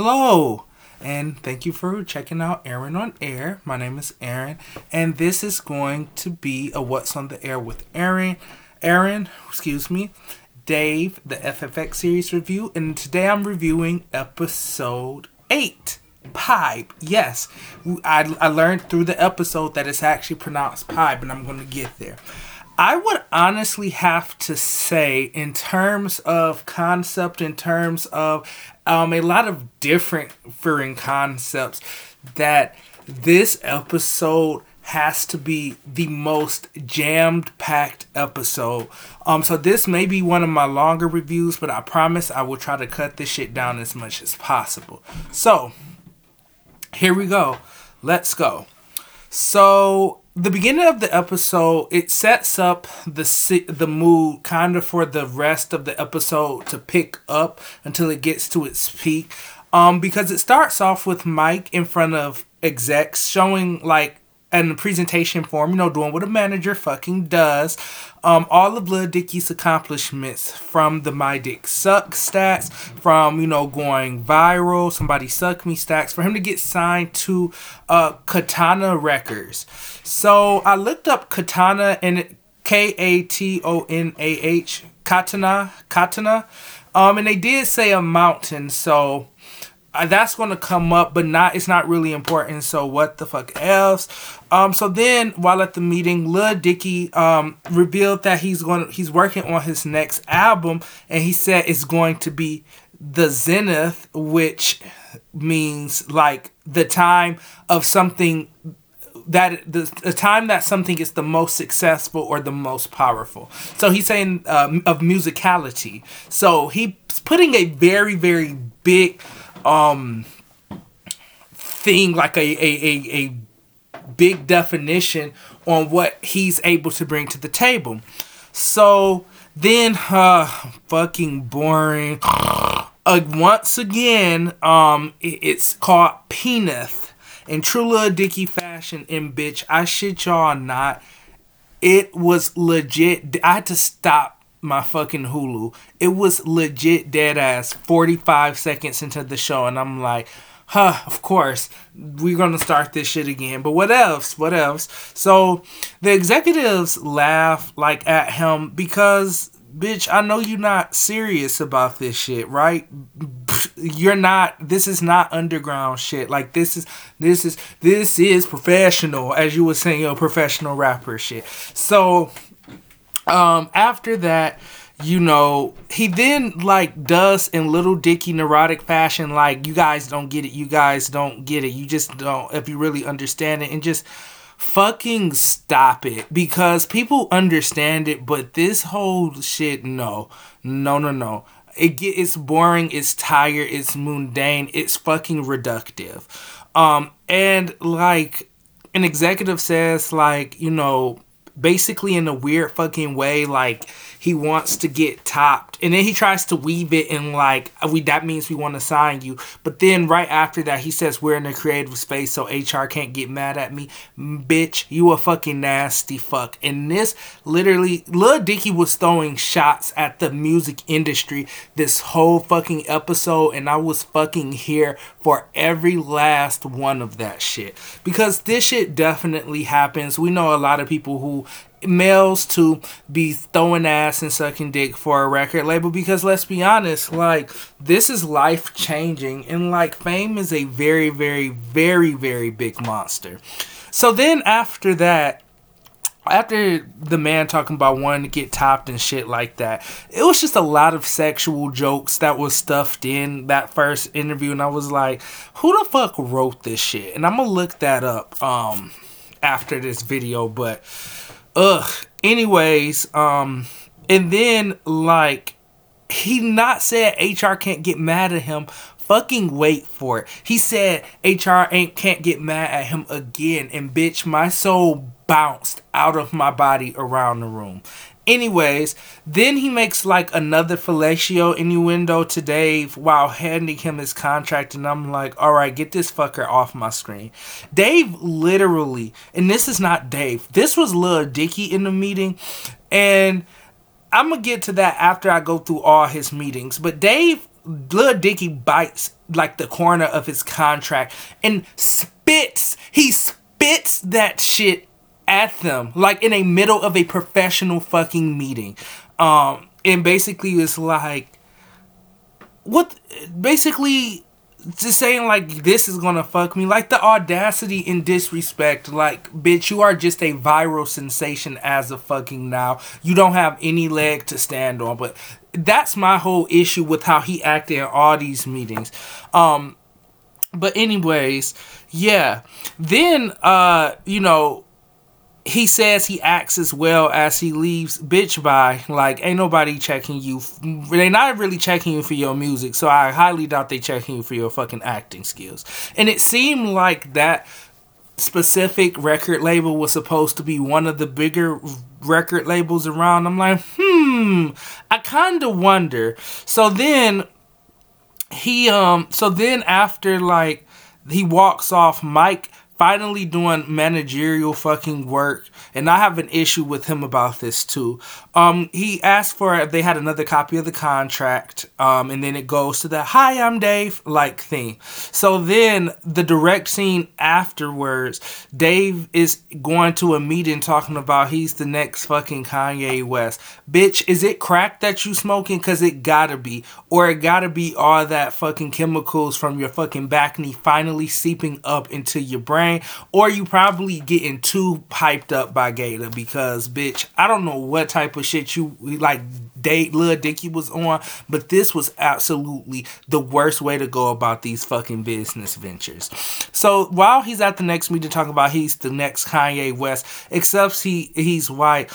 Hello, and thank you for checking out Aaron on Air. My name is Aaron, and this is going to be a What's on the Air with Aaron. Aaron, excuse me, Dave, the FFX series review, and today I'm reviewing episode 8. Pipe. Yes, I, I learned through the episode that it's actually pronounced pipe, and I'm going to get there. I would honestly have to say, in terms of concept, in terms of um, a lot of different differing concepts, that this episode has to be the most jammed packed episode. Um, so this may be one of my longer reviews, but I promise I will try to cut this shit down as much as possible. So here we go. Let's go. So the beginning of the episode it sets up the the mood kind of for the rest of the episode to pick up until it gets to its peak um because it starts off with Mike in front of execs showing like and the presentation form, you know, doing what a manager fucking does. Um, all of Lil Dicky's accomplishments from the My Dick Suck stats, from, you know, going viral, somebody suck me stats, for him to get signed to uh, Katonah Records. So I looked up Katonah and K A T O N A H, Katonah, Katonah. Um, and they did say a mountain, so uh, that's going to come up, but not it's not really important. So what the fuck else? Um, so then while at the meeting, Lil Dicky um revealed that he's going he's working on his next album, and he said it's going to be the zenith, which means like the time of something that the, the time that something is the most successful or the most powerful. So he's saying um, of musicality. So he's putting a very very big um thing like a a, a, a big definition on what he's able to bring to the table. So then uh fucking boring uh, once again um it, it's called Penith in true little dicky fashion and bitch i shit y'all not it was legit i had to stop my fucking Hulu. It was legit dead ass 45 seconds into the show, and I'm like, huh, of course, we're gonna start this shit again. But what else? What else? So the executives laugh like at him because bitch, I know you're not serious about this shit, right? You're not this is not underground shit. Like this is this is this is professional, as you were saying, yo, professional rapper shit. So um, after that, you know, he then like does in little dicky neurotic fashion, like, you guys don't get it, you guys don't get it, you just don't, if you really understand it, and just fucking stop it because people understand it, but this whole shit, no, no, no, no. It get it's boring, it's tired, it's mundane, it's fucking reductive. Um, and like an executive says, like, you know, basically in a weird fucking way like he wants to get topped. And then he tries to weave it in like uh, we that means we want to sign you. But then right after that he says we're in a creative space so hr can't get mad at me. Bitch you a fucking nasty fuck. And this literally lil dicky was throwing shots at the music industry this whole fucking episode and i was fucking here for every last one of that shit. Because this shit definitely happens. We know a lot of people who males to be throwing ass and sucking dick for a record label because let's be honest like this is life changing and like fame is a very very very very big monster so then after that after the man talking about wanting to get topped and shit like that, it was just a lot of sexual jokes that was stuffed in that first interview, and I was like, "Who the fuck wrote this shit?" And I'm gonna look that up um after this video, but ugh. Anyways, um, and then like he not said HR can't get mad at him. Fucking wait for it. He said HR ain't can't get mad at him again, and bitch, my soul bounced out of my body around the room. Anyways, then he makes like another fellatio innuendo to Dave while handing him his contract, and I'm like, all right, get this fucker off my screen. Dave literally, and this is not Dave, this was Lil Dicky in the meeting, and I'm gonna get to that after I go through all his meetings, but Dave Lil Dicky bites like the corner of his contract and spits. He spits that shit at them like in a middle of a professional fucking meeting. Um, and basically it's like what basically just saying like this is gonna fuck me like the audacity and disrespect like bitch you are just a viral sensation as of fucking now. You don't have any leg to stand on but that's my whole issue with how he acted in all these meetings. Um but anyways yeah. Then uh you know he says he acts as well as he leaves bitch by. Like ain't nobody checking you. They not really checking you for your music so i highly doubt they checking you for your fucking acting skills. And it seemed like that specific record label was supposed to be one of the bigger record labels around. I'm like hmm i kind of wonder. So then he um so then after like he walks off mike finally doing managerial fucking work and i have an issue with him about this too. Um he asked for they had another copy of the contract um and then it goes to the hi i'm dave like thing. So then the direct scene afterwards dave is going to a meeting talking about he's the next fucking kanye west. Bitch is it crack that you smoking? Because it gotta be. Or it gotta be all that fucking chemicals from your fucking back knee finally seeping up into your brain brain, or you probably getting too hyped up by Gator because, bitch, I don't know what type of shit you like. Date Lil Dicky was on, but this was absolutely the worst way to go about these fucking business ventures. So while he's at the next meeting talking about he's the next Kanye West, except he he's white.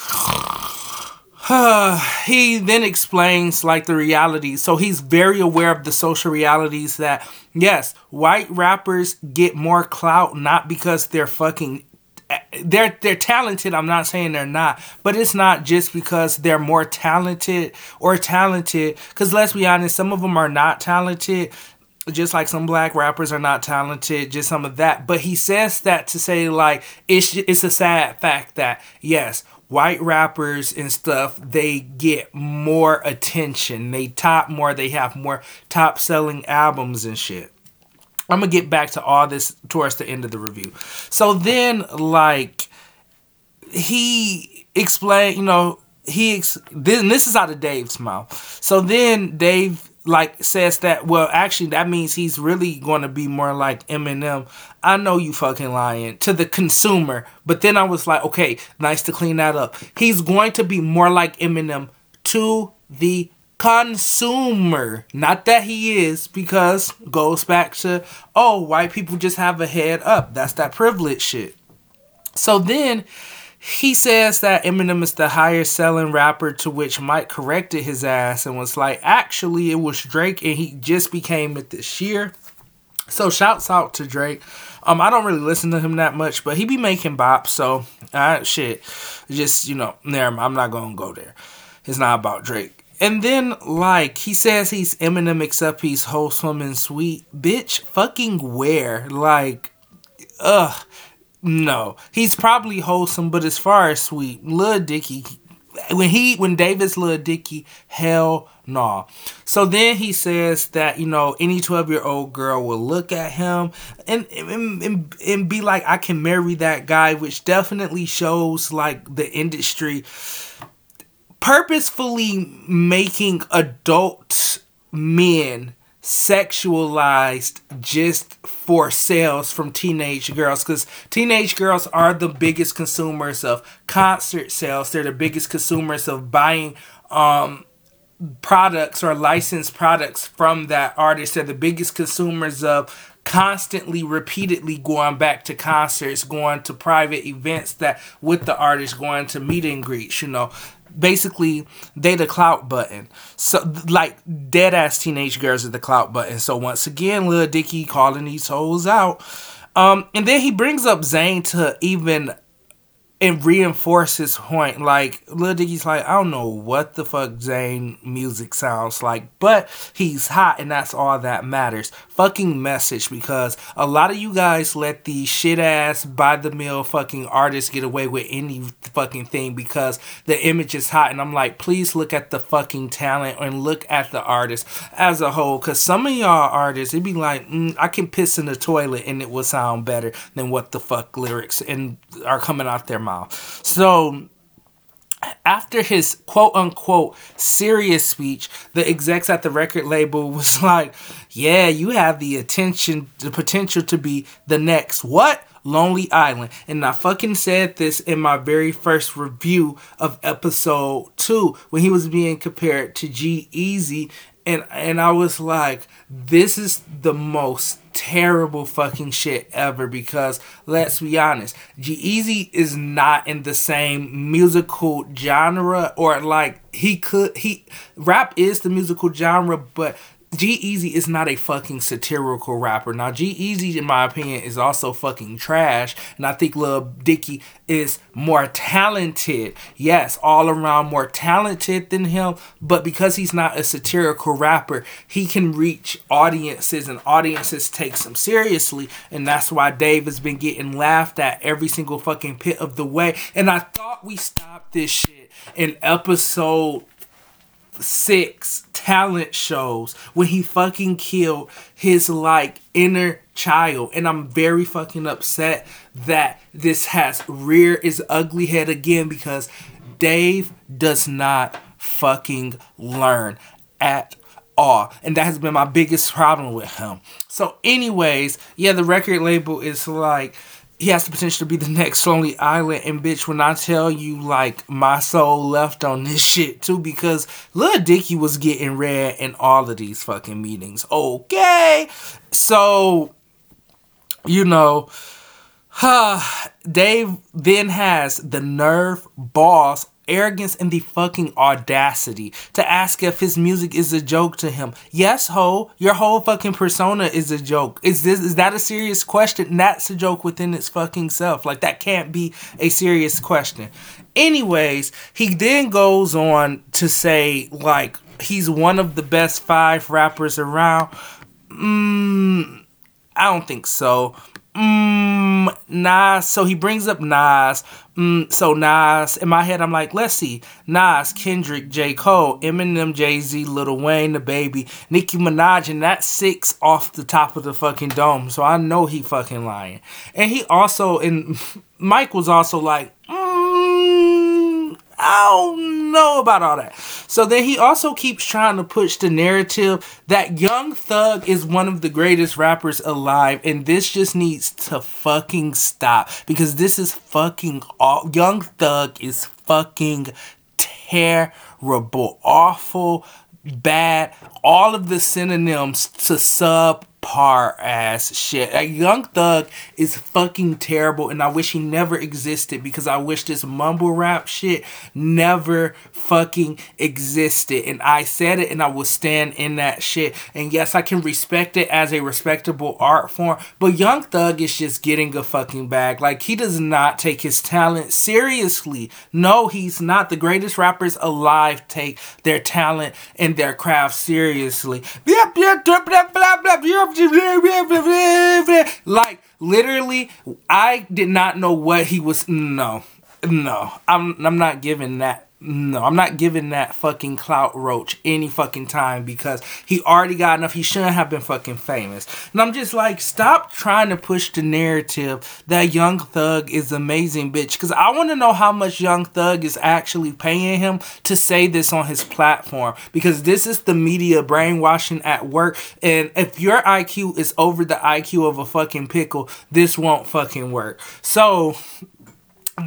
he then explains like the realities. So he's very aware of the social realities that yes, white rappers get more clout not because they're fucking eh, they're they're talented. I'm not saying they're not, but it's not just because they're more talented or talented. Because let's be honest, some of them are not talented. Just like some black rappers are not talented, just some of that. But he says that to say like it's it's a sad fact that yes, white rappers and stuff, they get more attention. They top more, they have more top selling albums and shit. I'm gonna get back to all this towards the end of the review. So then, like, he explained, you know, he ex- this, this is out of Dave's mouth. So then Dave like says that well actually that means he's really going to be more like Eminem. I know you fucking lying to the consumer, but then I was like, okay, nice to clean that up. He's going to be more like Eminem to the consumer. Not that he is because goes back to oh, white people just have a head up. That's that privilege shit. So then he says that Eminem is the highest selling rapper, to which Mike corrected his ass and was like, actually, it was Drake and he just became it this year. So shouts out to Drake. Um, I don't really listen to him that much, but he be making bops. So, uh, shit, just you know, never. I'm not gonna go there. It's not about Drake. And then, like, he says he's Eminem except he's wholesome and sweet. Bitch, fucking where? Like, ugh. No, he's probably wholesome, but as far as sweet, Lil Dicky, when he when Davis Lil Dicky, hell no. Nah. So then he says that you know any twelve year old girl will look at him and, and and and be like, I can marry that guy, which definitely shows like the industry purposefully making adult men sexualized just for sales from teenage girls because teenage girls are the biggest consumers of concert sales. They're the biggest consumers of buying um products or licensed products from that artist. They're the biggest consumers of constantly repeatedly going back to concerts going to private events that with the artist going to meet and greets you know basically they the clout button. So like dead ass teenage girls are the clout button. So once again, Lil Dicky calling these hoes out. Um, and then he brings up Zayn to even and reinforce his point. Like Lil Dicky's like, I don't know what the fuck Zayn music sounds like, but he's hot and that's all that matters. Fucking message because a lot of you guys let these shit ass by the mill fucking artists get away with any fucking thing because the image is hot and I'm like, please look at the fucking talent and look at the artist as a whole. Cause some of y'all artists, it'd be like, mm, I can piss in the toilet and it will sound better than what the fuck lyrics and are coming out their mouth. So after his quote unquote serious speech, the execs at the record label was like, Yeah, you have the attention, the potential to be the next what? Lonely Island. And I fucking said this in my very first review of episode two when he was being compared to G-Eazy. And and I was like, this is the most terrible fucking shit ever because let's be honest, G-Eazy is not in the same musical genre or like he could he rap is the musical genre, but G-Eazy is not a fucking satirical rapper. Now, G-Eazy, in my opinion, is also fucking trash. And I think Lil Dicky is more talented. Yes, all around more talented than him. But because he's not a satirical rapper, he can reach audiences and audiences take him seriously. And that's why Dave has been getting laughed at every single fucking pit of the way. And I thought we stopped this shit in episode six talent shows when he fucking killed his like inner child. And i'm very fucking upset that this has rear its ugly head again because dave does not fucking learn at all. And that has been my biggest problem with him. So anyways yeah the record label is like he has the potential to be the next Lonely Island. And bitch, when I tell you, like, my soul left on this shit too, because Lil Dicky was getting red in all of these fucking meetings. Okay. So, you know, huh, Dave then has the nerve, balls, arrogance and the fucking audacity to ask if his music is a joke to him. Yes, ho, your whole fucking persona is a joke. Is this is that a serious question? That's a joke within its fucking self. Like that can't be a serious question. Anyways, he then goes on to say like he's one of the best five rappers around. Mm, I don't think so. Mm, Nas. So he brings up Nas. Mm, so Nas. In my head, I'm like, let's see. Nas, Kendrick, J. Cole, Eminem, Jay Z, Lil Wayne, DaBaby, Nicki Minaj, and that's six off the top of the fucking dome. So I know he fucking lying. And he also, and Mike was also like, I don't know about all that. So then he also keeps trying to push the narrative that Young Thug is one of the greatest rappers alive, and this just needs to fucking stop because this is fucking all. Young Thug is fucking terrible, awful, bad, all of the synonyms to sub par ass shit. Like, Young Thug is fucking terrible, and I wish he never existed because I wish this mumble rap shit never fucking existed. And I said it, and I will stand in that shit. And yes, I can respect it as a respectable art form, but Young Thug is just getting a fucking bag. Like, he does not take his talent seriously. No, he's not. The greatest rappers alive take their talent and their craft seriously. Like literally, I did not know what he was. No, no, I'm I'm not giving that no, I'm not giving that fucking clout roach any fucking time because he already got enough. He shouldn't have been fucking famous. And I'm just like, stop trying to push the narrative that Young Thug is amazing, bitch. Because I want to know how much Young Thug is actually paying him to say this on his platform. Because this is the media brainwashing at work. And if your IQ is over the IQ of a fucking pickle, this won't fucking work. So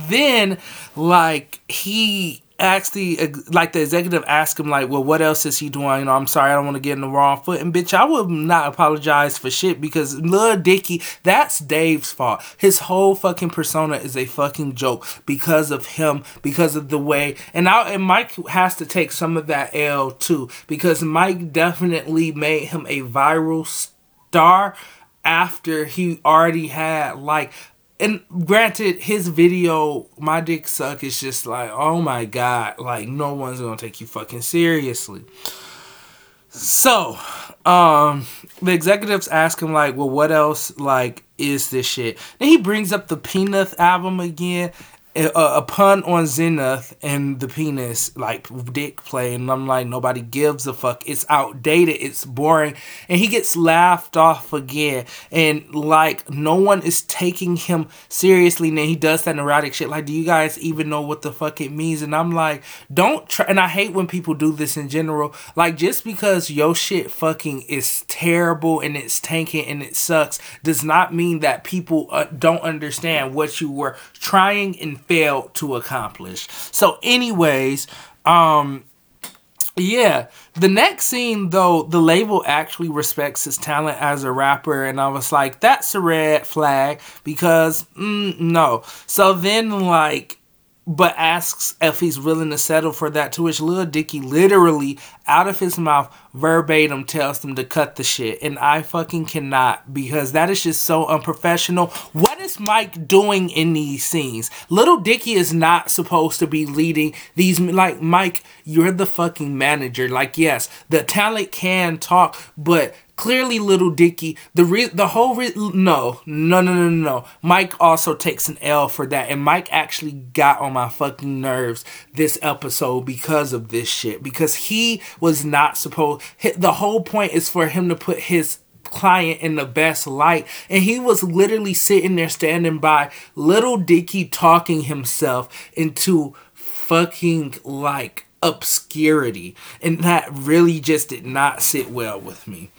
then, like, he asked the like the executive asked him like well what else is he doing? You know i'm sorry i don't want to get in the wrong foot. And bitch i would not apologize for shit because Lil Dicky that's Dave's fault. His whole fucking persona is a fucking joke because of him because of the way and I and Mike has to take some of that L too because Mike definitely made him a viral star after he already had like and granted, his video, My Dick Suck, is just like, oh my god, like no one's gonna take you fucking seriously. So, um, the executives ask him like, well, what else like is this shit? Then he brings up the Penith album again, a, a, pun on Zenith and the penis, like dick play, and I'm like, nobody gives a fuck. It's outdated. It's boring, and he gets laughed off again, and like no one is taking him seriously. And then he does that neurotic shit. Like, do you guys even know what the fuck it means? And I'm like, don't try. And I hate when people do this in general. Like, just because your shit fucking is terrible and it's tanking and it sucks does not mean that people uh, don't understand what you were trying and failed to accomplish. So, anyways, um, yeah, the next scene though, the label actually respects his talent as a rapper, and I was like, that's a red flag because mm, no. So then, like, but asks if he's willing to settle for that. To which Lil Dicky literally, out of his mouth, verbatim tells them to cut the shit. And I fucking cannot because that is just so unprofessional. What is Mike doing in these scenes? Little Dicky is not supposed to be leading these. Like, Mike, you're the fucking manager. Like, yes, the talent can talk, but Clearly, little Dicky, the re- the whole re- no, no, no, no, no. Mike also takes an L for that, and Mike actually got on my fucking nerves this episode because of this shit. Because he was not supposed. The whole point is for him to put his client in the best light. And he was literally sitting there standing by little Dicky talking himself into fucking like obscurity. And that really just did not sit well with me.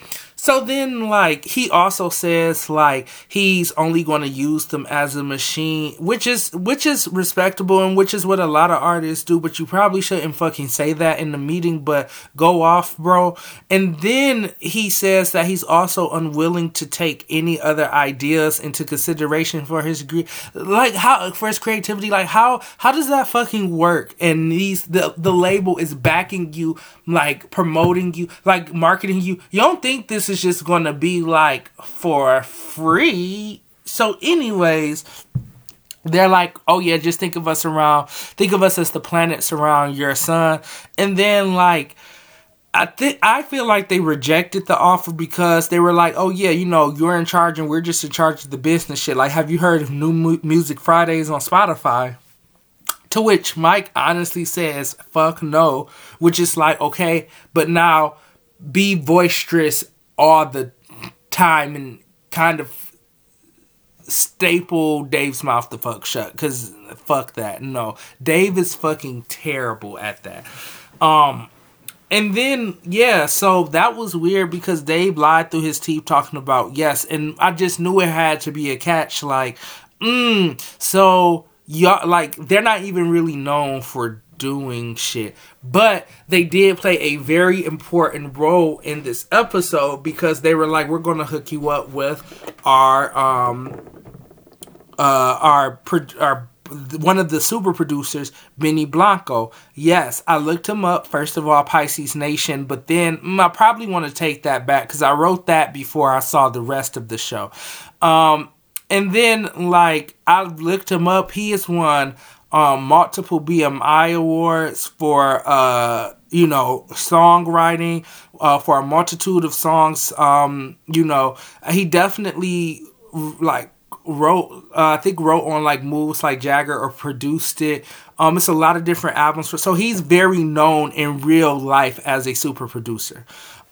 So then, like, he also says, like, he's only going to use them as a machine, which is, which is respectable and which is what a lot of artists do, but you probably shouldn't fucking say that in the meeting, but go off, bro. And then he says that he's also unwilling to take any other ideas into consideration for his, like, how, for his creativity, like, how, how does that fucking work? And these, the, the label is backing you, like, promoting you, like, marketing you. You don't think this is is just going to be like for free. So, anyways, they're like, oh yeah, just think of us around, think of us as the planets around your sun. And then, like, I think I feel like they rejected the offer because they were like, "Oh yeah, you know, you're in charge and we're just in charge of the business shit." Like, have you heard of New Mu- Music Fridays on Spotify? To which Mike honestly says, "Fuck no," which is like, okay, but now be boisterous all the time and kind of staple Dave's mouth the fuck shut because fuck that. No, Dave is fucking terrible at that. Um, and then yeah, so that was weird because Dave lied through his teeth talking about yes, and I just knew it had to be a catch. Like, mm, so y'all like they're not even really known for doing shit. But they did play a very important role in this episode because they were like, we're gonna hook you up with our um uh our our one of the super producers, Benny Blanco. Yes, I looked him up, first of all, Pisces Nation, but then mm, I probably want to take that back because I wrote that before I saw the rest of the show. Um, and then, like, I looked him up. He is one um, multiple BMI awards for uh, you know songwriting uh, for a multitude of songs. Um, you know, he definitely like wrote uh, I think wrote on like moves like Jagger or produced it. Um, it's a lot of different albums. For, so he's very known in real life as a super producer.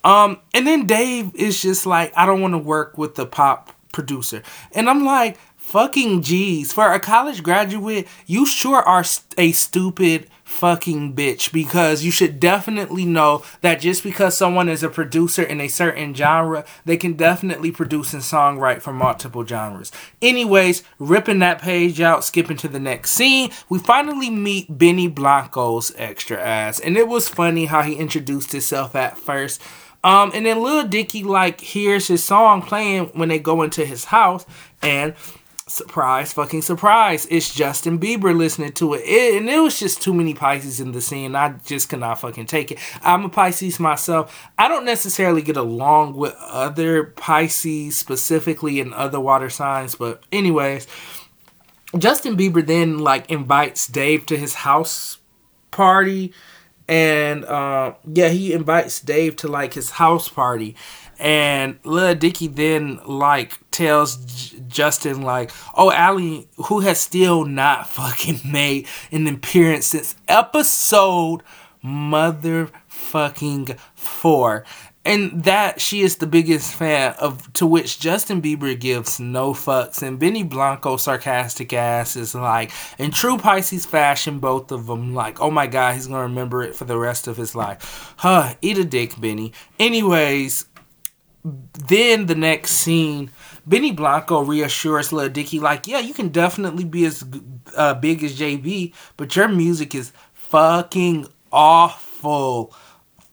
Um, and then Dave is just like, I don't want to work with the pop producer. And I'm like, fucking G's. For a college graduate, you sure are a stupid fucking bitch because you should definitely know that just because someone is a producer in a certain genre, they can definitely produce and songwrite for multiple genres. Anyways, ripping that page out, skipping to the next scene, we finally meet Benny Blanco's extra ass. And it was funny how he introduced himself at first. Um, and then Lil Dicky like hears his song playing when they go into his house, and surprise, fucking surprise, it's Justin Bieber listening to it. it. And it was just too many Pisces in the scene. I just cannot fucking take it. I'm a Pisces myself. I don't necessarily get along with other Pisces, specifically in other water signs, but anyways. Justin Bieber then like invites Dave to his house party and uh, yeah, he invites Dave to like his house party, and Lil Dicky then like tells J- Justin like, "Oh, Allie, who has still not fucking made an appearance since episode motherfucking four." and that she is the biggest fan of to which Justin Bieber gives no fucks. And Benny Blanco sarcastic ass is like in true Pisces fashion both of them like oh my god he's gonna remember it for the rest of his life. Huh eat a dick Benny. Anyways then the next scene Benny Blanco reassures Lil Dicky like yeah you can definitely be as uh, big as JB but your music is fucking awful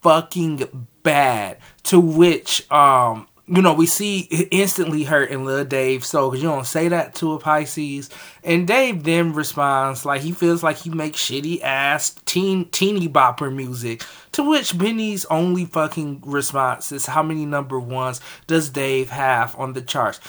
fucking bad. To which, um, you know, we see instantly hurt in Lil Dave. So, because you don't say that to a Pisces. And Dave then responds like he feels like he makes shitty ass teen teeny bopper music. To which Benny's only fucking response is how many number ones does Dave have on the charts?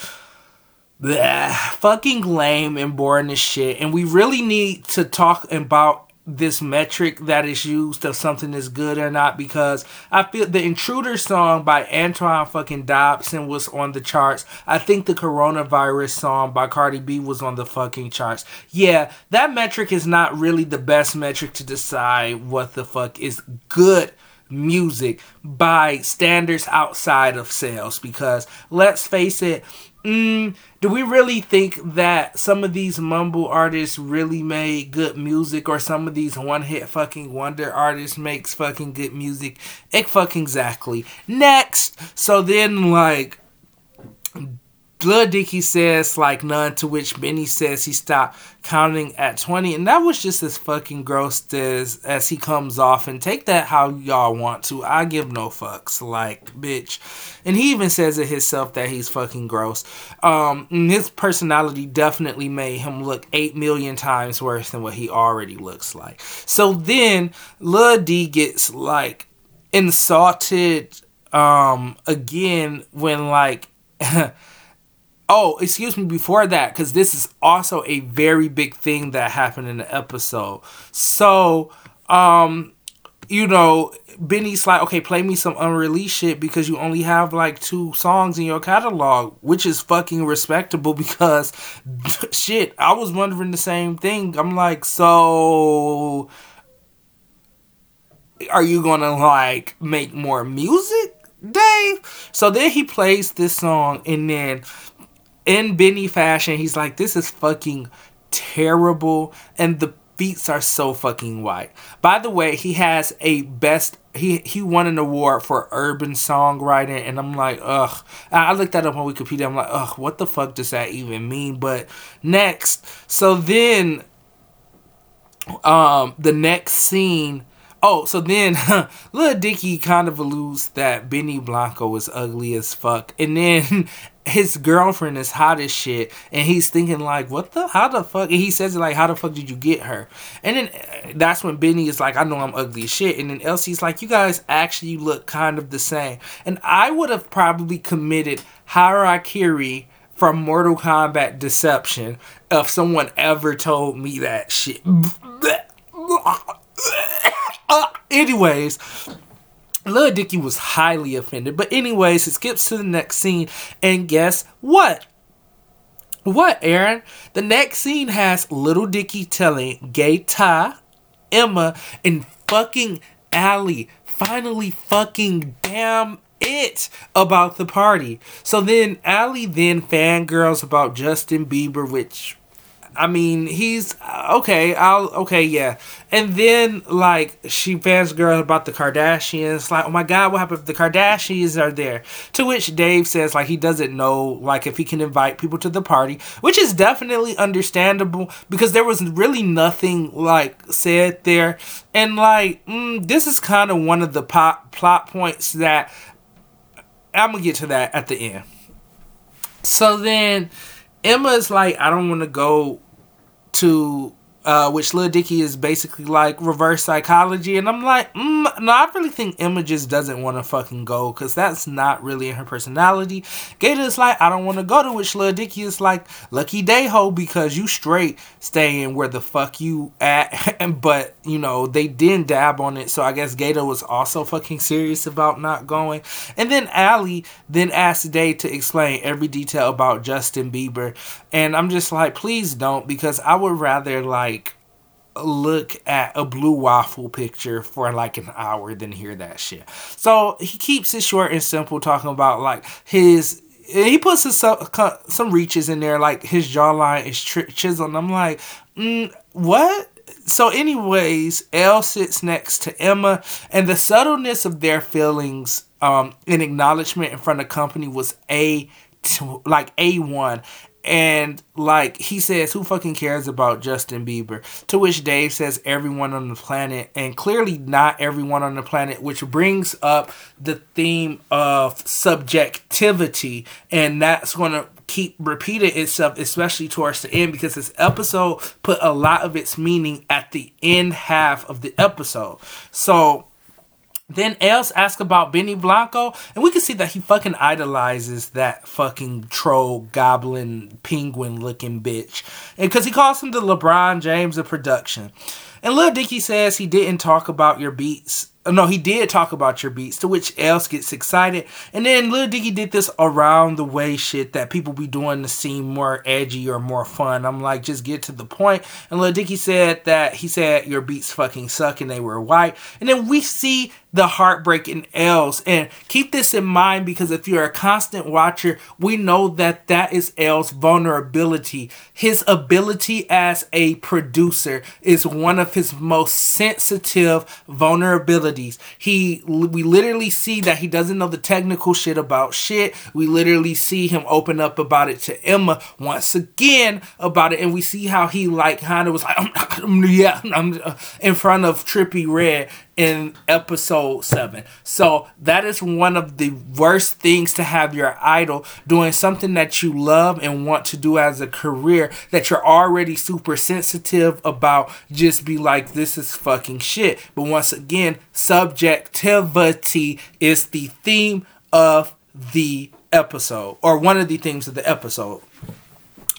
Blah, fucking lame and boring as shit. And we really need to talk about this metric that is used of something is good or not because I feel the intruder song by Antoine fucking Dobson was on the charts. I think the coronavirus song by Cardi B was on the fucking charts. Yeah, that metric is not really the best metric to decide what the fuck is good music by standards outside of sales because let's face it Mm, do we really think that some of these mumble artists really made good music or some of these one hit fucking wonder artists makes fucking good music? It fucking exactly. Next. So then like Lil Dicky says like none, to which Benny says he stopped counting at 20. And that was just as fucking gross as, as he comes off. And take that how y'all want to. I give no fucks. Like, bitch. And he even says it himself that he's fucking gross. Um, his personality definitely made him look 8 million times worse than what he already looks like. So then Lil D gets like insulted um again when like Oh, excuse me, before that, because this is also a very big thing that happened in the episode. So, um, you know, Benny's like, okay, play me some unreleased shit because you only have like two songs in your catalog, which is fucking respectable because shit, I was wondering the same thing. I'm like, so are you gonna like make more music, Dave? So then he plays this song and then in Benny fashion, he's like, this is fucking terrible. And the beats are so fucking white. By the way, he has a best he he won an award for urban songwriting and I'm like, ugh. I looked that up on Wikipedia. I'm like, ugh, what the fuck does that even mean? But next, so then um the next scene Oh, so then Lil Dicky kind of alludes that Benny Blanco is ugly as fuck. And then his girlfriend is hot as shit. And he's thinking like, what the, how the fuck? And he says it like, how the fuck did you get her? And then uh, that's when Benny is like, I know I'm ugly as shit. And then Elsie's like, you guys actually look kind of the same. And I would have probably committed Harakiri from Mortal Kombat Deception if someone ever told me that shit. Anyways, Lil Dicky was highly offended. But anyways, it skips to the next scene, and guess what? What, Aaron? The next scene has Little Dicky telling GaTa, Emma, and fucking Allie finally fucking damn it about the party. So then Allie then fangirls about Justin Bieber, which I mean, he's okay. I'll okay, yeah. And then like she fans girl about the Kardashians. Like, oh my god, what happened if the Kardashians are there? To which Dave says like he doesn't know like if he can invite people to the party, which is definitely understandable because there was really nothing like said there. And like mm, this is kind of one of the pop, plot points that I'm gonna get to that at the end. So then Emma's like, I don't want to go to uh, which Lil Dicky is basically like reverse psychology. And I'm like, mm, no, I really think Emma just doesn't want to fucking go because that's not really in her personality. Gator is like, I don't want to go to which Lil Dicky is like, lucky day ho because you straight staying where the fuck you at. but, you know, they didn't dab on it. So I guess Gator was also fucking serious about not going. And then Allie then asked Day to explain every detail about Justin Bieber. And I'm just like, please don't because I would rather like look at a blue waffle picture for like an hour than hear that shit. So he keeps it short and simple, talking about like his. He puts his, some, some reaches in there, like his jawline is tri- chiseled. I'm like, mm, what? So, anyways, Elle sits next to Emma, and the subtleness of their feelings um, in acknowledgement in front of company was a like a one and like he says, who fucking cares about Justin Bieber? To which Dave says, everyone on the planet, and clearly not everyone on the planet, which brings up the theme of subjectivity, and that's gonna keep repeating itself, especially towards the end, because this episode put a lot of its meaning at the end half of the episode. So then Elz asks about Benny Blanco, and we can see that he fucking idolizes that fucking troll, goblin, penguin looking bitch. And because he calls him the LeBron James of production. And Lil Dicky says he didn't talk about your beats no, he did talk about your beats, to which Elz gets excited. And then Lil Dicky did this around the way shit that people be doing to seem more edgy or more fun. I'm like, just get to the point. And Lil Dicky said that he said your beats fucking suck and they were white. And then we see the heartbreak in Elz. And keep this in mind because if you're a constant watcher, we know that that is Elz' vulnerability. His ability as a producer is one of his most sensitive vulnerabilities He we literally see that he doesn't know the technical shit about shit. We literally see him open up about it to Emma once again about it, and we see how he like kind of was like, yeah, I'm uh, in front of Trippie Redd in episode 7. So that is one of the worst things to have your idol doing something that you love and want to do as a career that you're already super sensitive about just be like this is fucking shit. But once again, subjectivity is the theme of the episode or one of the themes of the episode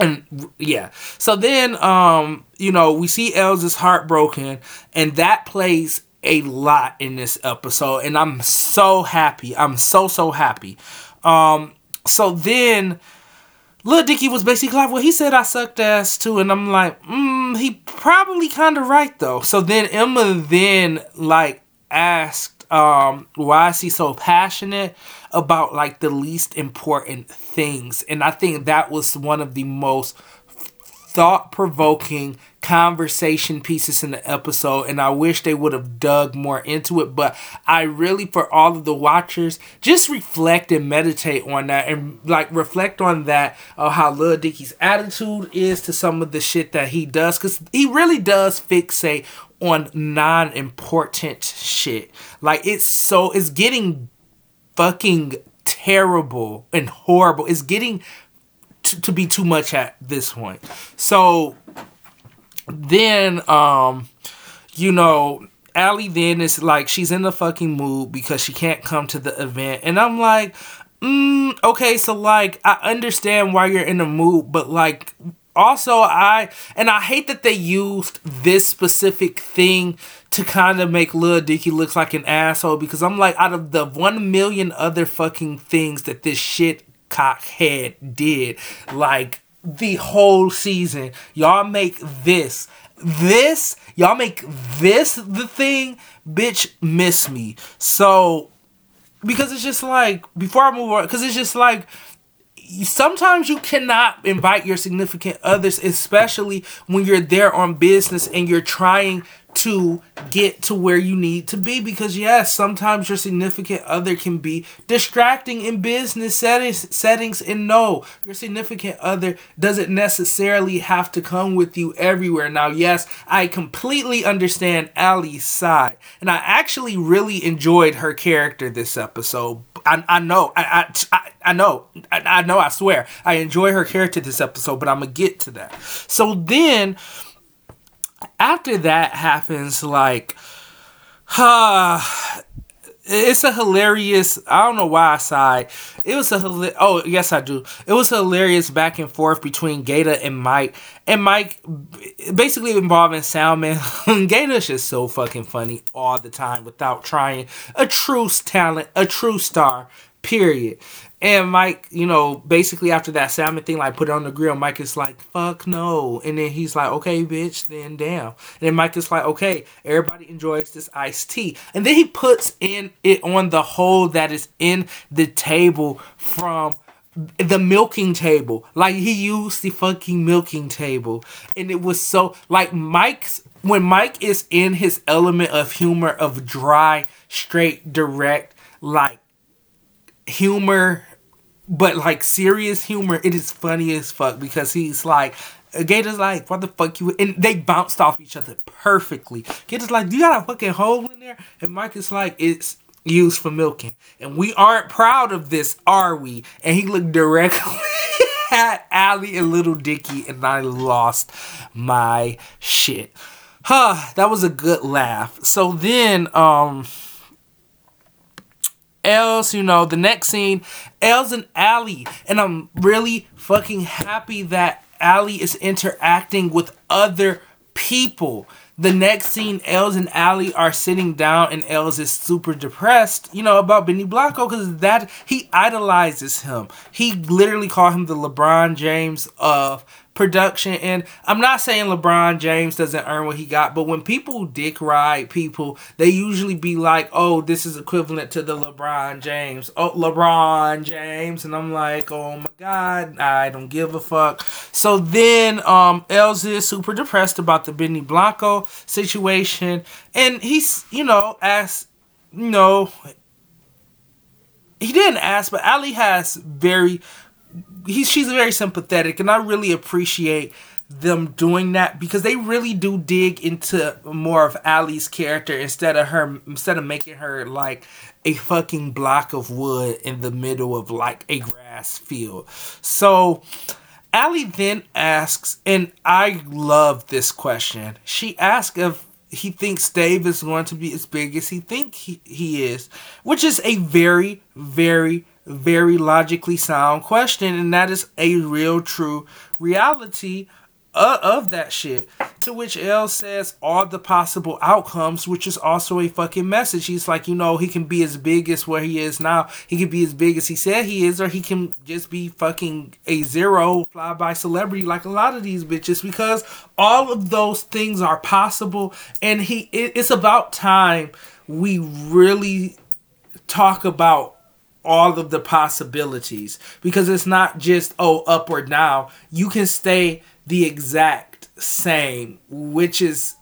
and yeah so then um you know we see Elz is heartbroken and that plays a lot in this episode, and I'm so happy. I'm so so happy. Um, so then. Lil Dicky was basically like, well, he said I sucked ass too. And I'm like, mm, he probably kind of right though. So then Emma then like asked, um, why is he so passionate about like the least important things? And I think that was one of the most thought provoking conversation pieces in the episode and I wish they would have dug more into it but I really for all of the watchers just reflect and meditate on that and like reflect on that of how Lil Dicky's attitude is to some of the shit that he does cuz he really does fixate on non-important shit. Like it's so it's getting fucking terrible and horrible. It's getting t- to be too much at this point. So then um you know Allie then is like she's in the fucking mood because she can't come to the event. And I'm like mm, okay so like I understand why you're in the mood but like also I and I hate that they used this specific thing to kind of make Lil Dicky look like an asshole because I'm like out of the 1 million other fucking things that this shit cockhead did like the whole season. Y'all make this, this, y'all make this the thing, bitch, miss me. So, because it's just like, before I move on, because it's just like, sometimes you cannot invite your significant others, especially when you're there on business and you're trying to get to where you need to be because yes sometimes your significant other can be distracting in business settings settings and no your significant other doesn't necessarily have to come with you everywhere. Now yes i completely understand Allie's side and i actually really enjoyed her character this episode. I, I know I, I, I know I, I know i swear i enjoy her character this episode but i'm gonna get to that. So then after that happens, like, uh, it's a hilarious. I don't know why I sighed. It was a oh yes I do. It was hilarious back and forth between Gata and Mike, and Mike basically involving Salmon. Gator's just so fucking funny all the time without trying. A true talent, a true star. Period. And Mike, you know, basically after that salmon thing, like put it on the grill, Mike is like, fuck no. And then he's like, okay, bitch, then damn. And then Mike is like, okay, everybody enjoys this iced tea. And then he puts in it on the hole that is in the table from the milking table. Like he used the fucking milking table. And it was so like Mike's when Mike is in his element of humor of dry, straight, direct, like humor but like serious humor, it is funny as fuck because he's like, GaTa's like, what the fuck you? And they bounced off each other perfectly. GaTa's like, do you got a fucking hole in there? And Mike is like, it's used for milking. And we aren't proud of this, are we? And he looked directly at Allie and Little Dicky, and I lost my shit. Huh, that was a good laugh. So then, um, else, you know, the next scene, Elz and Allie. And I'm really fucking happy that Allie is interacting with other people. The next scene, Elz and Allie are sitting down, and Elz is super depressed, you know, about Benny Blanco because that he idolizes him. He literally called him the LeBron James of production. And I'm not saying LeBron James doesn't earn what he got, but when people dick ride people, they usually be like, oh, this is equivalent to the LeBron James. Oh, LeBron James. And I'm like, oh my God, I don't give a fuck. So then um Elz is super depressed about the Benny Blanco situation. And he's, you know, asked, you know, he didn't ask, but Ali has very he's she's very sympathetic, and I really appreciate them doing that because they really do dig into more of Allie's character instead of her instead of making her like a fucking block of wood in the middle of like a grass field. So Allie then asks, and I love this question. She asks if he thinks Dave is going to be as big as he think he, he is, which is a very, very very logically sound question, and that is a real, true reality uh, of that shit. To which L says all the possible outcomes, which is also a fucking message. He's like, you know, he can be as big as where he is now. He can be as big as he said he is, or he can just be fucking a zero fly by celebrity like a lot of these bitches because all of those things are possible. And he, it, it's about time we really talk about all of the possibilities. Because it's not just oh up or down. You can stay the exact same which is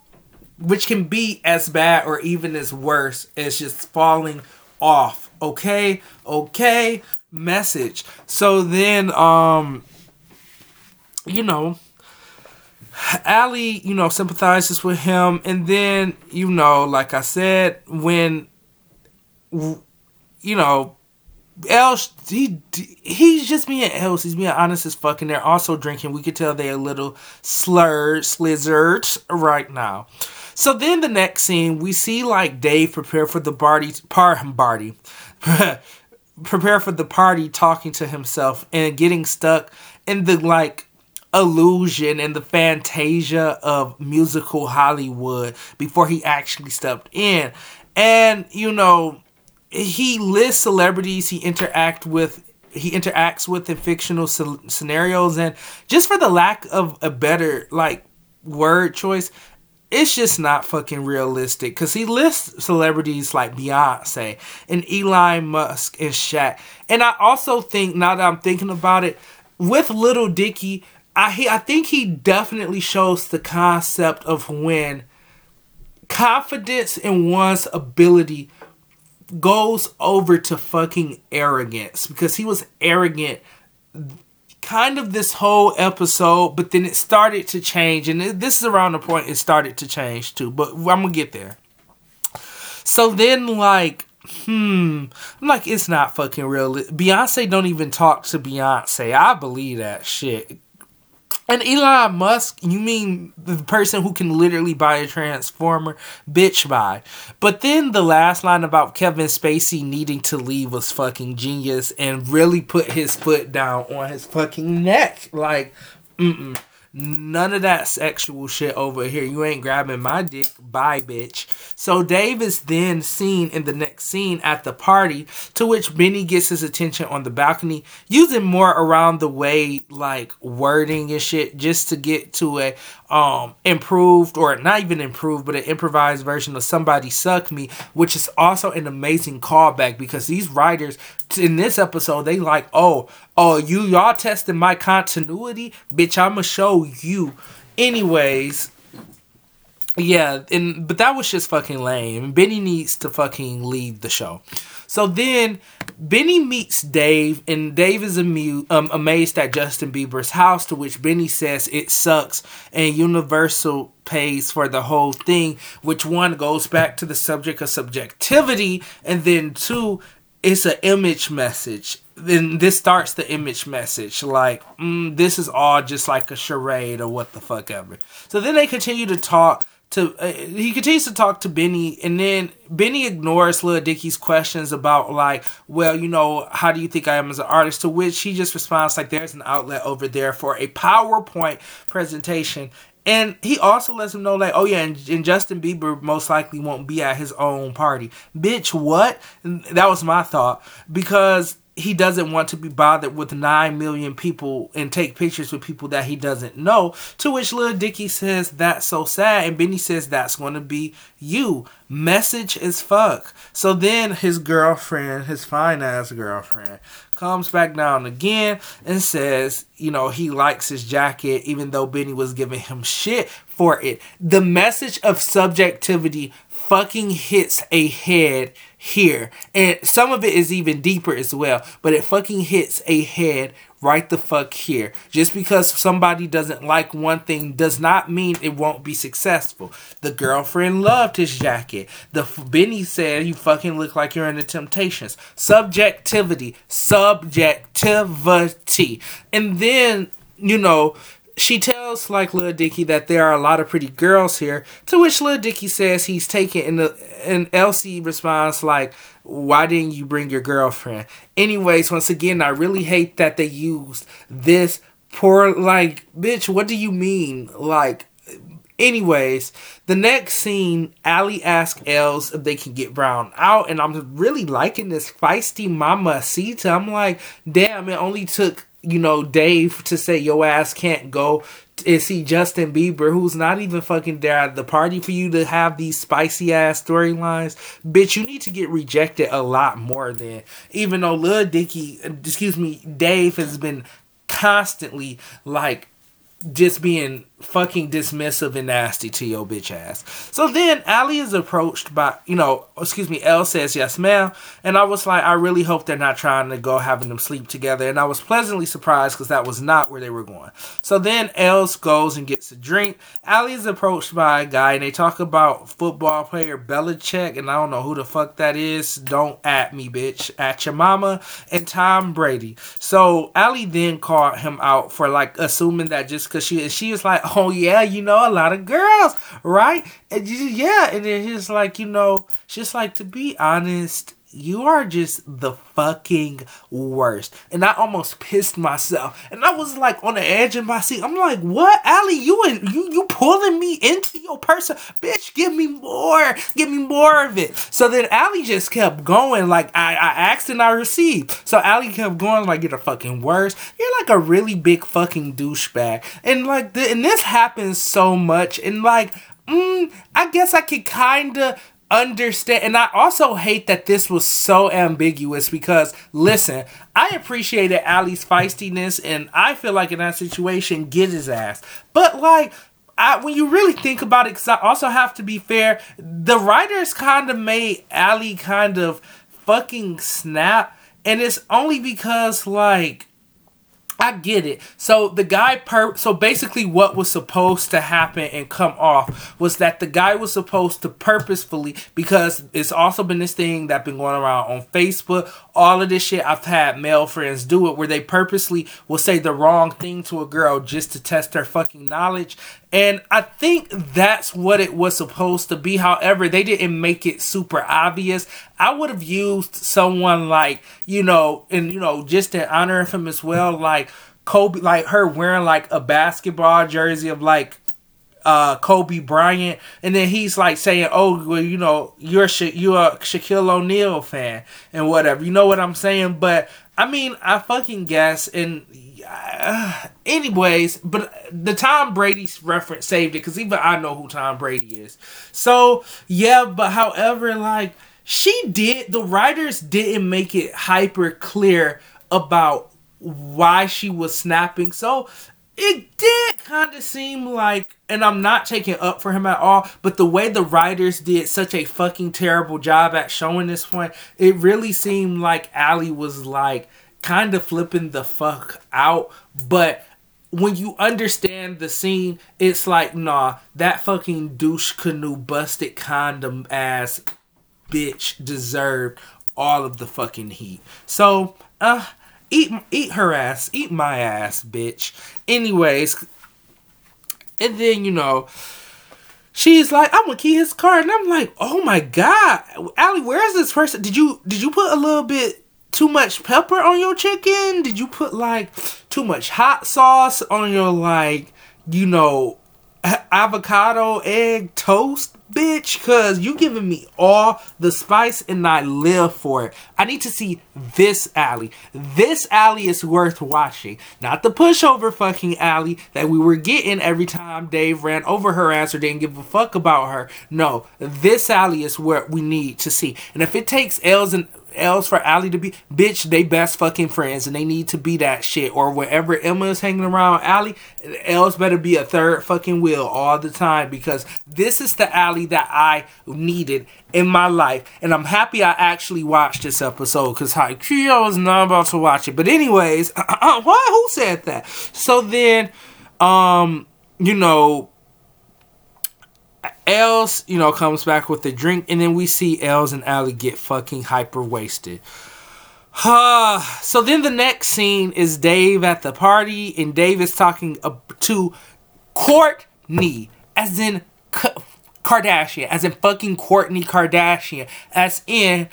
which can be as bad or even as worse as just falling off. Okay? Okay? Message. So then um you know Ali, you know, sympathizes with him, and then, you know, like I said, when, you know, Elz, he he's just being else. He's being honest as fuck, and they're also drinking. We could tell they're a little slurred, slizzard right now. So then the next scene, we see like Dave prepare for the party, par, party, prepare for the party, talking to himself and getting stuck in the like illusion and the fantasia of musical Hollywood before he actually stepped in. And you know, he lists celebrities he interact with he interacts with in fictional scenarios and just for the lack of a better like word choice it's just not fucking realistic because he lists celebrities like Beyonce and Elon Musk and Shaq. And I also think now that I'm thinking about it, with Little Dicky, I he, I think he definitely shows the concept of when confidence in one's ability goes over to fucking arrogance because he was arrogant kind of this whole episode, but then it started to change, and this is around the point it started to change too. But I'm gonna get there. So then, like, hmm, I'm like, it's not fucking real. Beyonce don't even talk to Beyonce. I believe that shit. And Elon Musk, you mean the person who can literally buy a transformer? Bitch, buy. But then the last line about Kevin Spacey needing to leave was fucking genius and really put his foot down on his fucking neck. Like, mm-mm. None of that sexual shit over here. You ain't grabbing my dick. Bye, bitch. So Dave is then seen in the next scene at the party, to which Benny gets his attention on the balcony, using more around the way like wording and shit just to get to a um improved or not even improved, but an improvised version of Somebody Suck Me, which is also an amazing callback because these writers in this episode they like, oh, oh, you y'all testing my continuity, bitch. I'ma show you. Anyways, yeah, and but that was just fucking lame. Benny needs to fucking leave the show. So then Benny meets Dave, and Dave is amu- um, amazed at Justin Bieber's house, to which Benny says it sucks, and Universal pays for the whole thing, which one goes back to the subject of subjectivity, and then two, it's an image message. Then this starts the image message like, mm, this is all just like a charade or what the fuck ever. So then they continue to talk to uh, he continues to talk to Benny, and then Benny ignores Lil Dicky's questions about like, well, you know, how do you think I am as an artist? To which he just responds like, there's an outlet over there for a PowerPoint presentation. And he also lets him know, like, oh yeah, and, and Justin Bieber most likely won't be at his own party. Bitch, what? That was my thought because he doesn't want to be bothered with 9 million people and take pictures with people that he doesn't know. To which Lil Dicky says, That's so sad. And Benny says, That's going to be you. Message is fuck. So then his girlfriend, his fine ass girlfriend, comes back down again and says, you know, he likes his jacket, even though Benny was giving him shit for it. The message of subjectivity fucking hits a head here. And some of it is even deeper as well, but it fucking hits a head right the fuck here. Just because somebody doesn't like one thing does not mean it won't be successful. The girlfriend loved his jacket. The Benny said you fucking look like you're in the Temptations. Subjectivity, subjectivity. And then, you know, she tells like Lil Dicky that there are a lot of pretty girls here, to which Lil Dicky says he's taken and the and Elsie responds like, Why didn't you bring your girlfriend? Anyways, once again, I really hate that they used this poor like bitch, what do you mean? Like Anyways, the next scene, Allie asks Elz if they can get Brown out, and I'm really liking this feisty mama Sita. I'm like, damn, it only took you know, Dave to say your ass can't go and see Justin Bieber, who's not even fucking there at the party for you to have these spicy ass storylines. Bitch, you need to get rejected a lot more than even though Lil Dicky, excuse me, Dave has been constantly like just being fucking dismissive and nasty to your bitch ass. So then Allie is approached by, you know, excuse me, Elle says, yes, ma'am. And I was like, I really hope they're not trying to go having them sleep together. And I was pleasantly surprised because that was not where they were going. So then Elle goes and gets a drink. Allie is approached by a guy and they talk about football player Belichick. And I don't know who the fuck that is. Don't at me, bitch. At your mama and Tom Brady. So Allie then called him out for like assuming that just because she, she was like, Oh, yeah, you know, a lot of girls, right? And yeah, and then he's like, you know, just like to be honest, you are just the fucking worst. And I almost pissed myself. And I was like on the edge of my seat. I'm like, what? Allie, you and you you pulling me into your person. Bitch, give me more. Give me more of it. So then Allie just kept going. Like I, I asked and I received. So Allie kept going like you're the fucking worst. You're like a really big fucking douchebag. And like the, and this happens so much. And like Mm, I guess I could kind of understand and I also hate that this was so ambiguous because listen, I appreciated Allie's feistiness and I feel like in that situation get his ass. But like I, when you really think about it, because I also have to be fair, the writers kind of made Allie kind of fucking snap, and it's only because like I get it. So the guy per so basically what was supposed to happen and come off was that the guy was supposed to purposefully because it's also been this thing that been going around on Facebook, all of this shit I've had male friends do it where they purposely will say the wrong thing to a girl just to test her fucking knowledge. And I think that's what it was supposed to be. However, they didn't make it super obvious. I would have used someone like, you know, and you know, just in honor of him as well, like Kobe, like her wearing like a basketball jersey of like uh, Kobe Bryant, and then he's like saying, "Oh, well, you know, you're Sha- you're a Shaquille O'Neal fan and whatever." You know what I'm saying? But I mean, I fucking guess. And anyways, but the Tom Brady reference saved it because even I know who Tom Brady is. So yeah, but however, like she did, the writers didn't make it hyper clear about why she was snapping. So it did kind of seem like, and I'm not taking up for him at all, but the way the writers did such a fucking terrible job at showing this point, it really seemed like Allie was like kind of flipping the fuck out. But when you understand the scene, it's like, nah, that fucking douche canoe busted condom ass bitch deserved all of the fucking heat. So, uh, Eat eat her ass. Eat my ass, bitch. Anyways, and then you know, she's like, I'm gonna key his car, and I'm like, oh my god, Allie, where is this person? Did you did you put a little bit too much pepper on your chicken? Did you put like too much hot sauce on your like, you know, avocado egg toast? bitch, cause you giving me all the spice and I live for it. I need to see this Allie. This Allie is worth watching. Not the pushover fucking Allie that we were getting every time Dave ran over her ass or didn't give a fuck about her. No, this Allie is what we need to see. And if it takes L's and else for Allie to be bitch, they best fucking friends and they need to be that shit. Or wherever Emma is hanging around Allie, else better be a third fucking wheel all the time because this is the Allie that I needed in my life. And I'm happy I actually watched this episode because I was not about to watch it. But anyways, why who said that? So then um you know Elz, you know, comes back with a drink, and then we see Elz and Allie get fucking hyper wasted. Uh, so then the next scene is Dave at the party, and Dave is talking to Kourtney, as in Kardashian, as in fucking Kourtney Kardashian, as in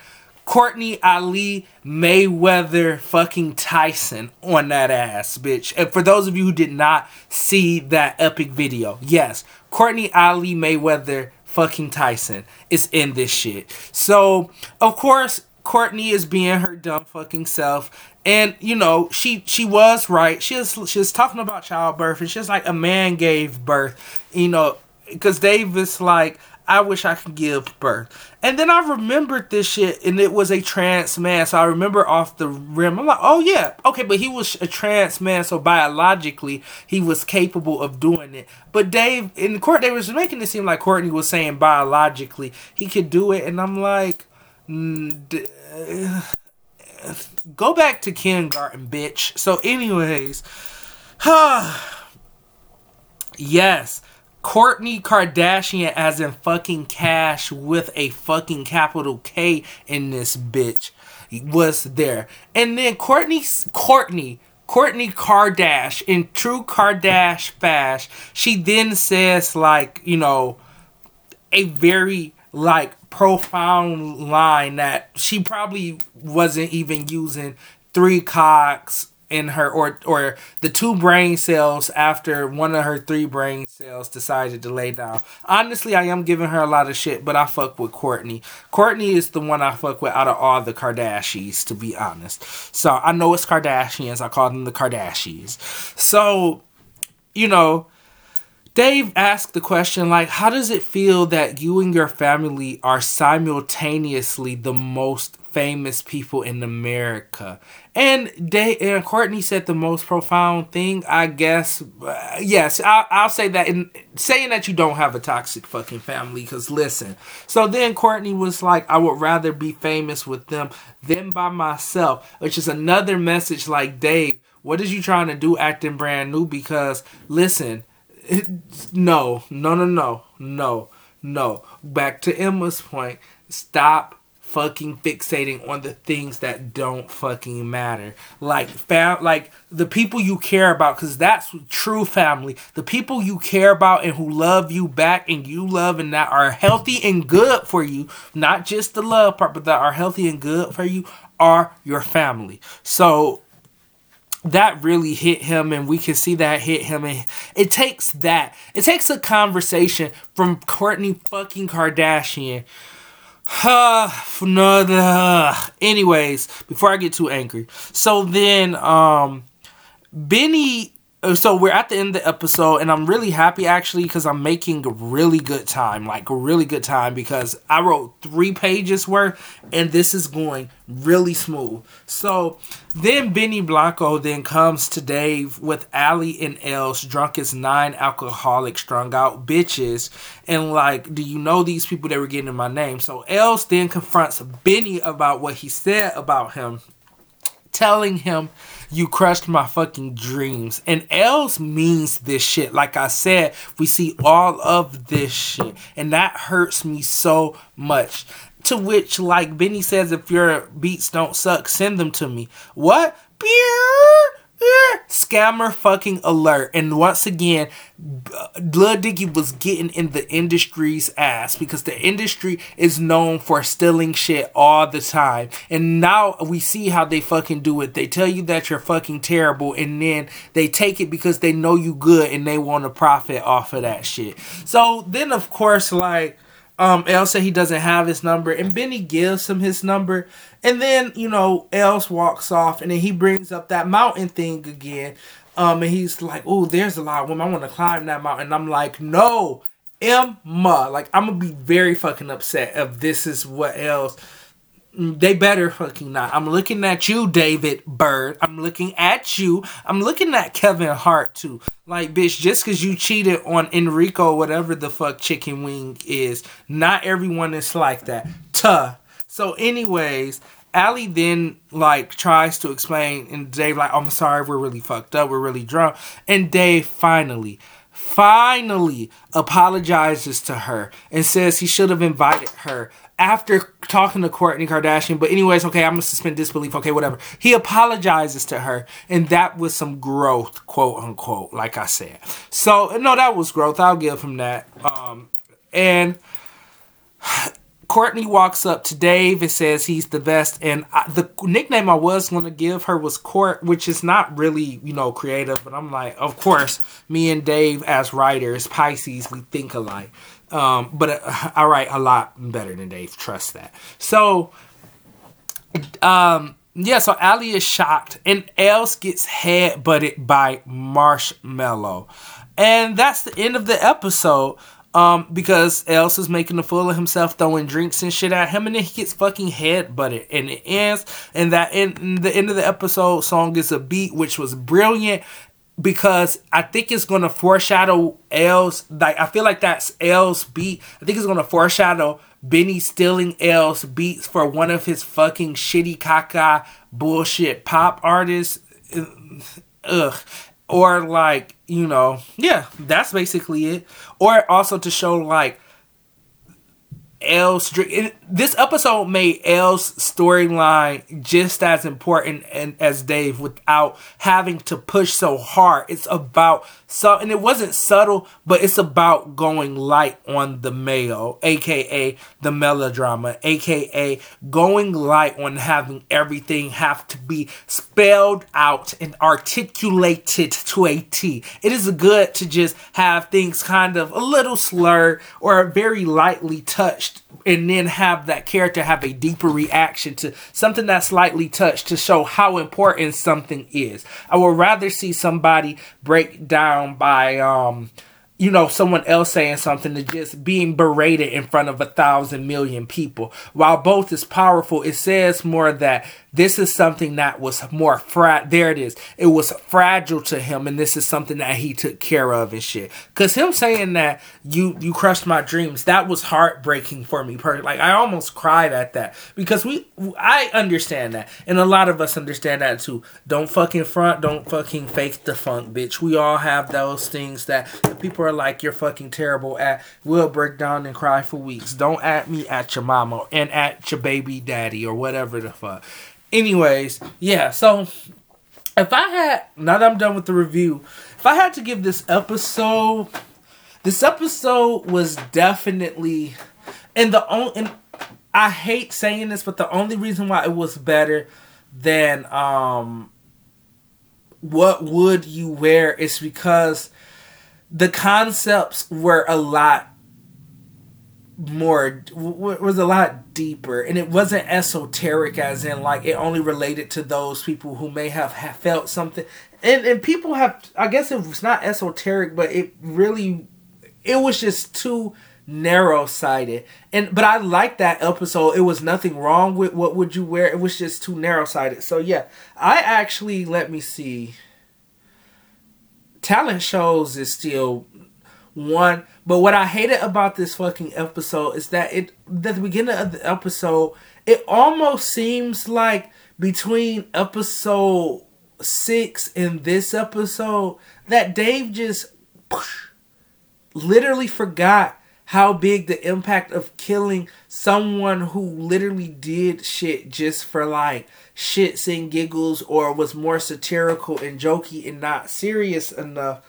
Kourtney Ali Mayweather fucking Tyson on that ass, bitch. And for those of you who did not see that epic video, yes, Kourtney Ali Mayweather fucking Tyson is in this shit. So, of course, Kourtney is being her dumb fucking self. And you know, she she was right. She was she was talking about childbirth and she's like a man gave birth, you know, because Davis like I wish I could give birth. And then I remembered this shit, and it was a trans man. So I remember off the rim. I'm like, oh yeah, okay, but he was a trans man, so biologically he was capable of doing it. But Dave in court, they was making it seem like Kourtney was saying biologically he could do it, and I'm like, mm, go back to kindergarten, bitch. So, anyways, yes. Kourtney Kardashian as in fucking cash with a fucking capital K in this bitch was there. And then Kourtney Kourtney Kourtney Kardashian in true Kardashian fashion, she then says like, you know, a very like profound line that she probably wasn't even using three cocks in her or or the two brain cells after one of her three brain cells decided to lay down. Honestly, I am giving her a lot of shit, but I fuck with Kourtney. Kourtney is the one I fuck with out of all the Kardashians, to be honest. So I know it's Kardashians. I call them the Kardashians. So, you know, Dave asked the question like, how does it feel that you and your family are simultaneously the most famous people in America. And they and Kourtney said the most profound thing, I guess. Uh, yes, I, I'll say that in saying that you don't have a toxic fucking family. Because listen, so then Kourtney was like, I would rather be famous with them than by myself, which is another message like Dave What is you trying to do acting brand new? Because listen, no, no, no, no, no, no. Back to Emma's point. Stop fucking fixating on the things that don't fucking matter. Like fam like the people you care about cuz that's true family. The people you care about and who love you back and you love and that are healthy and good for you, not just the love part but that are healthy and good for you are your family. So that really hit him and we can see that hit him and it takes that it takes a conversation from Kourtney fucking Kardashian anyways before I get too angry. So then um Benny Uh, so we're at the end of the episode and i'm really happy actually because i'm making really good time like really good time because i wrote three pages worth and this is going really smooth. So then benny blanco then comes to dave with ali and Elz drunk as nine alcoholic strung out bitches. And like do you know these people that were getting in my name? So Elz then confronts benny about what he said about him telling him you crushed my fucking dreams. And Elz means this shit. Like I said, we see all of this shit. And that hurts me so much. To which, like Benny says, if your beats don't suck, send them to me. What? Beer? Scammer fucking alert. And once again, uh, Lil Dicky was getting in the industry's ass because the industry is known for stealing shit all the time. And now we see how they fucking do it. They tell you that you're fucking terrible and then they take it because they know you good and they want to profit off of that shit. So then of course like um, El said he doesn't have his number, and Benny gives him his number. And then, you know, Elz walks off, and then he brings up that mountain thing again. Um, and he's like, oh, there's a lot of women. I want to climb that mountain. And I'm like, no, Emma. Like, I'm to be very fucking upset if this is what Elz they better fucking not. I'm looking at you, David Burd. I'm looking at you. I'm looking at Kevin Hart too. Like, bitch, just because you cheated on Eniko, whatever the fuck chicken wing is, not everyone is like that. Tuh. So, anyways, Ali then like tries to explain, and Dave like, I'm sorry, we're really fucked up, we're really drunk, and Dave finally finally apologizes to her and says he should have invited her after talking to Kourtney Kardashian. But anyways, okay, I'm gonna suspend disbelief. Okay, whatever. He apologizes to her, and that was some growth, quote unquote. Like I said, so no, that was growth. I'll give him that. Um, and Kourtney walks up to Dave and says he's the best. And I, the nickname I was going to give her was Court, which is not really, you know, creative. But I'm like, of course, me and Dave as writers, Pisces, we think alike. Um, but uh, I write a lot better than Dave. Trust that. So, um, yeah, so Ali is shocked. And Elz gets head butted by Marshmello. And that's the end of the episode. Um, because Elz is making a fool of himself, throwing drinks and shit at him, and then he gets fucking head butted, and it ends. And that in the end of the episode song is a beat, which was brilliant because I think it's gonna foreshadow Elz. Like I feel like that's Elz beat. I think it's gonna foreshadow Benny stealing Elz beats for one of his fucking shitty caca bullshit pop artists. Ugh or like you know yeah that's basically it or also to show like L's Elz this episode made Elz storyline just as important and as Dave without having to push so hard. It's about so and it wasn't subtle, but it's about going light on the male, aka the melodrama, aka going light on having everything have to be spelled out and articulated to a T. It is good to just have things kind of a little slurred or very lightly touched and then have that character have a deeper reaction to something that's slightly touched to show how important something is. I would rather see somebody break down by um you know, someone else saying something to just being berated in front of a thousand million people. While both is powerful, it says more that this is something that was more fra there it is. It was fragile to him and this is something that he took care of and shit. Cause him saying that you you crushed my dreams, that was heartbreaking for me. Like I almost cried at that. Because we I understand that. And a lot of us understand that too. Don't fucking front, don't fucking fake the funk, bitch. We all have those things that people are like you're fucking terrible at. We'll break down and cry for weeks. Don't at me at your mama and at your baby daddy or whatever the fuck. Anyways, yeah, so if I had now that I'm done with the review, if I had to give this episode this episode was definitely and the only and I hate saying this, but the only reason why it was better than um what would you wear is because the concepts were a lot more was a lot deeper. And it wasn't esoteric as in like it only related to those people who may have, have felt something. And and people have i guess it was not esoteric but it really it was just too narrow sighted and but i like that episode. It was nothing wrong with what would you wear. It was just too narrow sighted so yeah i actually let me see. Talent shows is still one. But what I hated about this fucking episode is that it at the beginning of the episode, it almost seems like between episode six and this episode that Dave just literally forgot how big the impact of killing someone who literally did shit just for like shits and giggles or was more satirical and jokey and not serious enough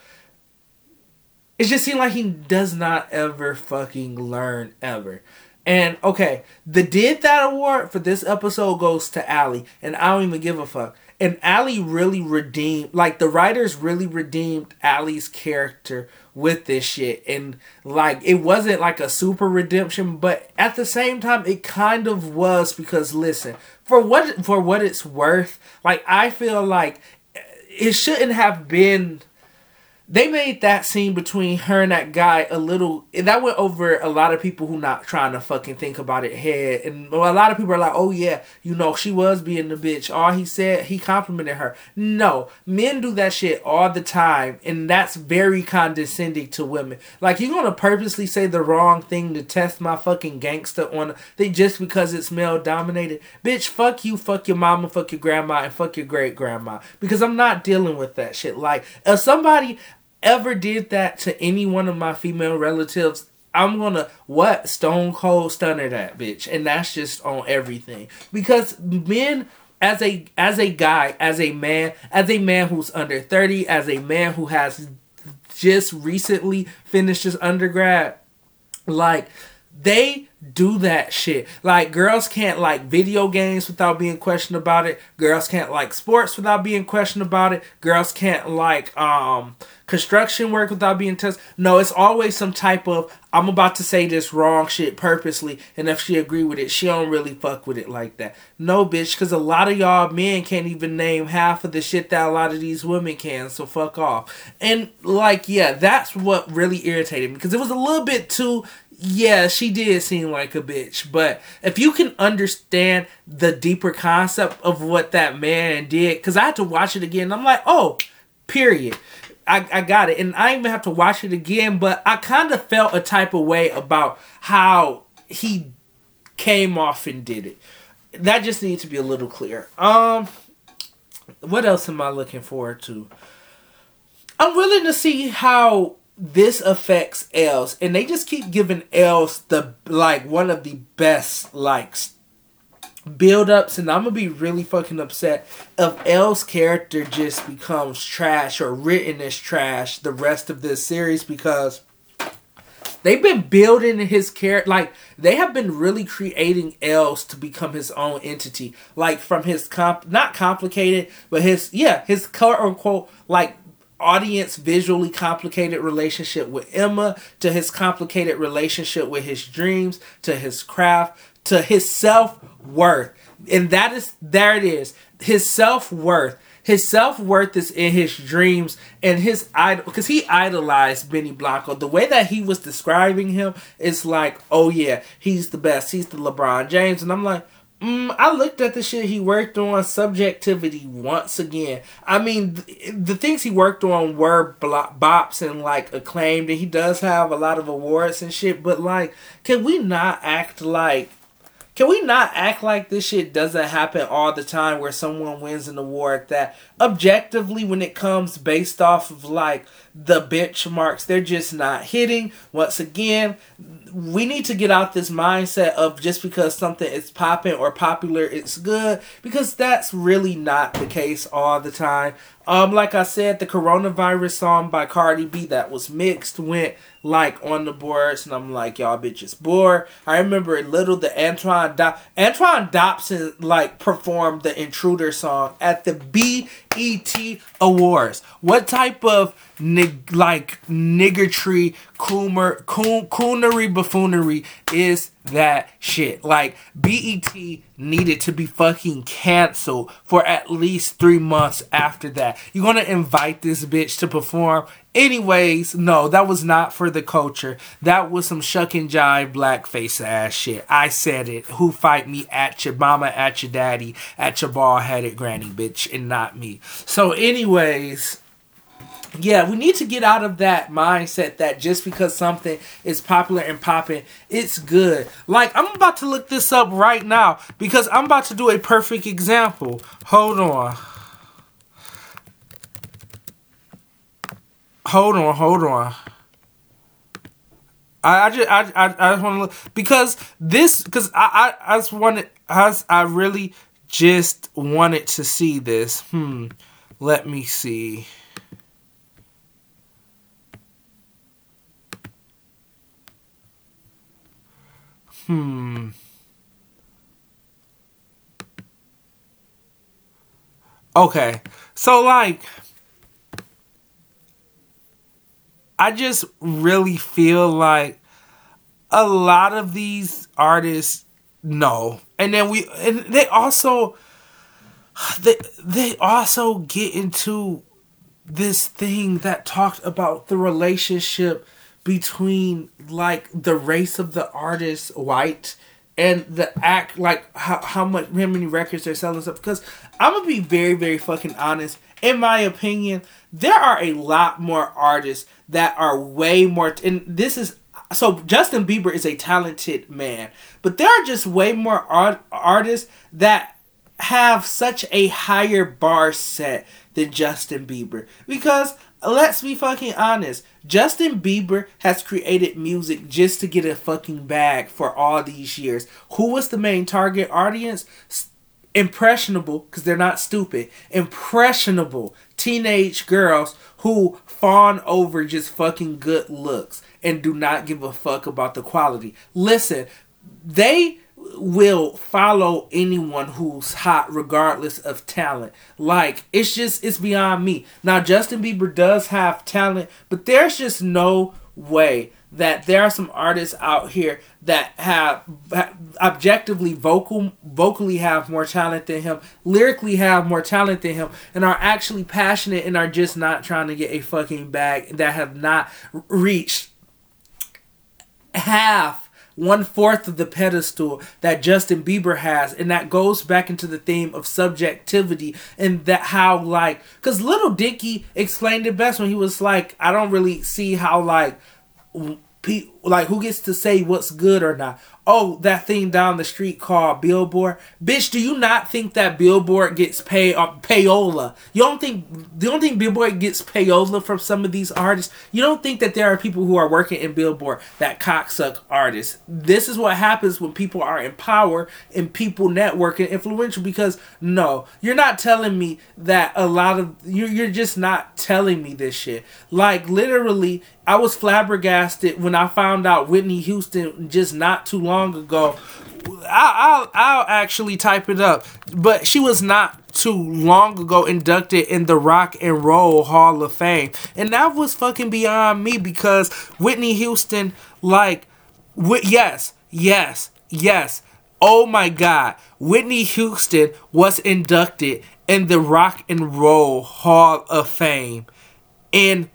it just seemed like he does not ever fucking learn ever. And okay, the did that award for this episode goes to Allie, and I don't even give a fuck. And Allie really redeemed, like the writers really redeemed Allie's character with this shit, and like it wasn't like a super redemption, but at the same time, it kind of was because listen, for what for what it's worth, like I feel like it shouldn't have been they made that scene between her and that guy a little that went over a lot of people who not trying to fucking think about it head. And a lot of people are like oh yeah you know she was being the bitch. All he said he complimented her. No men do that shit all the time and that's very condescending to women. Like you're gonna purposely say the wrong thing to test my fucking gangster on they just because it's male dominated? Bitch fuck you fuck your mama fuck your grandma and fuck your great grandma because i'm not dealing with that shit. Like if somebody ever did that to any one of my female relatives, I'm gonna what stone cold stunner that bitch, and that's just on everything because men. As a as a guy, as a man, as a man who's under 30, as a man who has just recently finished his undergrad, like they do that shit. Like girls can't like video games without being questioned about it. Girls can't like sports without being questioned about it. Girls can't like um construction work without being tested. No, it's always some type of I'm about to say this wrong shit purposely, and if she agree with it, she don't really fuck with it like that. No, bitch, because a lot of y'all men can't even name half of the shit that a lot of these women can. So fuck off. And like, yeah, that's what really irritated me because it was a little bit too. Yeah, she did seem like a bitch, but if you can understand the deeper concept of what that man did, because I had to watch it again, I'm like, oh, period. I, I got it. And I even have to watch it again, but I kind of felt a type of way about how he came off and did it. That just needs to be a little clear. Um what else am I looking forward to? I'm willing to see how this affects Elz, and they just keep giving Elz the like one of the best likes. Build ups and I'm gonna be really fucking upset if El's character just becomes trash or written as trash the rest of this series because they've been building his character like they have been really creating Elz to become his own entity. Like from his comp not complicated but his yeah his quote unquote like audience visually complicated relationship with Emma to his complicated relationship with his dreams to his craft to his self worth. And that is, there it is. His self worth his self worth is in his dreams and his idol because he idolized Benny Blanco. The way that he was describing him is like, oh yeah, he's the best. He's the LeBron James, and I'm like. Mm, I looked at the shit he worked on subjectivity once again. I mean, the, the things he worked on were bops and like acclaimed, and he does have a lot of awards and shit. But like, can we not act like can we not act like this shit doesn't happen all the time where someone wins an award that objectively when it comes based off of like the benchmarks they're just not hitting. Once again we need to get out this mindset of just because something is popping or popular it's good because that's really not the case all the time. Um like i said the coronavirus song by cardi b that was mixed went like on the boards and i'm like y'all bitches bored. I remember a little the antoine Do- antoine dobson like performed the intruder song at the bet awards. What type of nig- like niggertree, coomer, coon, coonery, buffoonery is that shit. Like BET needed to be fucking canceled for at least three months after that. You're gonna invite this bitch to perform? Anyways, no, that was not for the culture. That was some shuck and jive blackface ass shit. I said it. Who fight me at your mama, at your daddy, at your bald headed granny bitch, and not me. So, anyways, yeah, we need to get out of that mindset that just because something is popular and popping, it's good. Like, I'm about to look this up right now because I'm about to do a perfect example. Hold on. Hold on, hold on. I, I just I, I, I just want to look because this because I, I I just wanted I, I really just wanted to see this. Hmm. Let me see. Hmm. Okay. So like I just really feel like a lot of these artists know. And then we and they also they they also get into this thing that talked about the relationship between like the race of the artist white and the act like how, how much how many records they're selling stuff. Because i'm gonna be very very fucking honest. In my opinion there are a lot more artists that are way more and this is so justin bieber is a talented man but there are just way more art, artists that have such a higher bar set than justin bieber. Because let's be fucking honest. Justin Bieber has created music just to get a fucking bag for all these years. Who was the main target audience? Impressionable, because they're not stupid. Impressionable teenage girls who fawn over just fucking good looks and do not give a fuck about the quality. Listen, they will follow anyone who's hot regardless of talent. Like it's just it's beyond me. Now Justin Bieber does have talent, but there's just no way that there are some artists out here that have, objectively vocal vocally have more talent than him, lyrically have more talent than him and are actually passionate and are just not trying to get a fucking bag that have not reached half one fourth of the pedestal that Justin Bieber has, and that goes back into the theme of subjectivity and that how like because Little Dicky explained it best when he was like, I don't really see how like like who gets to say what's good or not oh, that thing down the street called Billboard. Bitch, do you not think that Billboard gets pay uh, payola? You don't think you don't think Billboard gets payola from some of these artists? You don't think that there are people who are working in Billboard that cocksuck artists? This is what happens when people are in power and people network and influential. Because no, you're not telling me that a lot of you're you're just not telling me this shit. Like literally, I was flabbergasted when I found out Whitney Houston just not too long ago. I'll, I'll, I'll actually type it up. But she was not too long ago inducted in the Rock and Roll Hall of Fame. And that was fucking beyond me because Whitney Houston, like, wh- yes, yes, yes. Oh my God. Whitney Houston was inducted in the Rock and Roll Hall of Fame in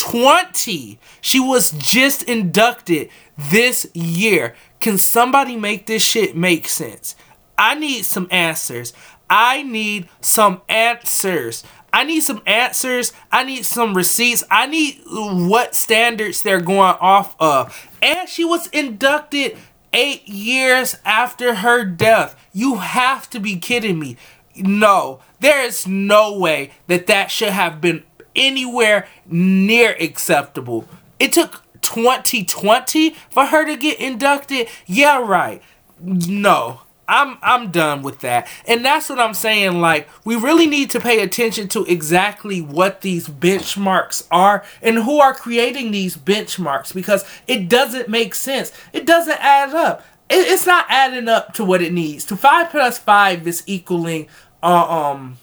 2020. She was just inducted this year. Can somebody make this shit make sense? I need some answers. I need some answers. I need some answers. I need some receipts. I need what standards they're going off of. And she was inducted eight years after her death. You have to be kidding me. No, there is no way that that should have been anywhere near acceptable. It took 2020 for her to get inducted. Yeah, right. No. I'm I'm done with that. And that's what I'm saying like we really need to pay attention to exactly what these benchmarks are and who are creating these benchmarks because it doesn't make sense. It doesn't add up. It, it's not adding up to what it needs. To 5 plus 5 is equaling uh, um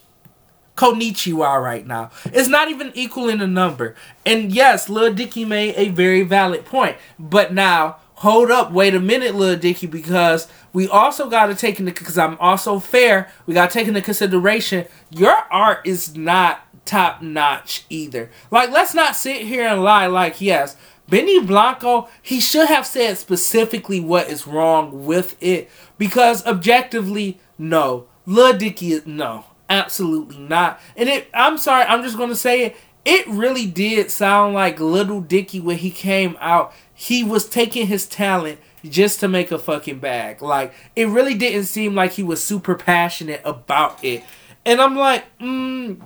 Konichiwa right now. It's not even equal in a number. And yes, Lil Dicky made a very valid point. But now hold up, wait a minute, Lil Dicky, because we also got to take into because I'm also fair. We got to take into consideration your art is not top notch either. Like, let's not sit here and lie. Like, yes, Benny Blanco, he should have said specifically what is wrong with it because objectively, no. Lil Dicky, no, absolutely not. And it, I'm sorry, I'm just gonna say it. It really did sound like Little Dicky when he came out he was taking his talent just to make a fucking bag. Like, it really didn't seem like he was super passionate about it. And I'm like, mm,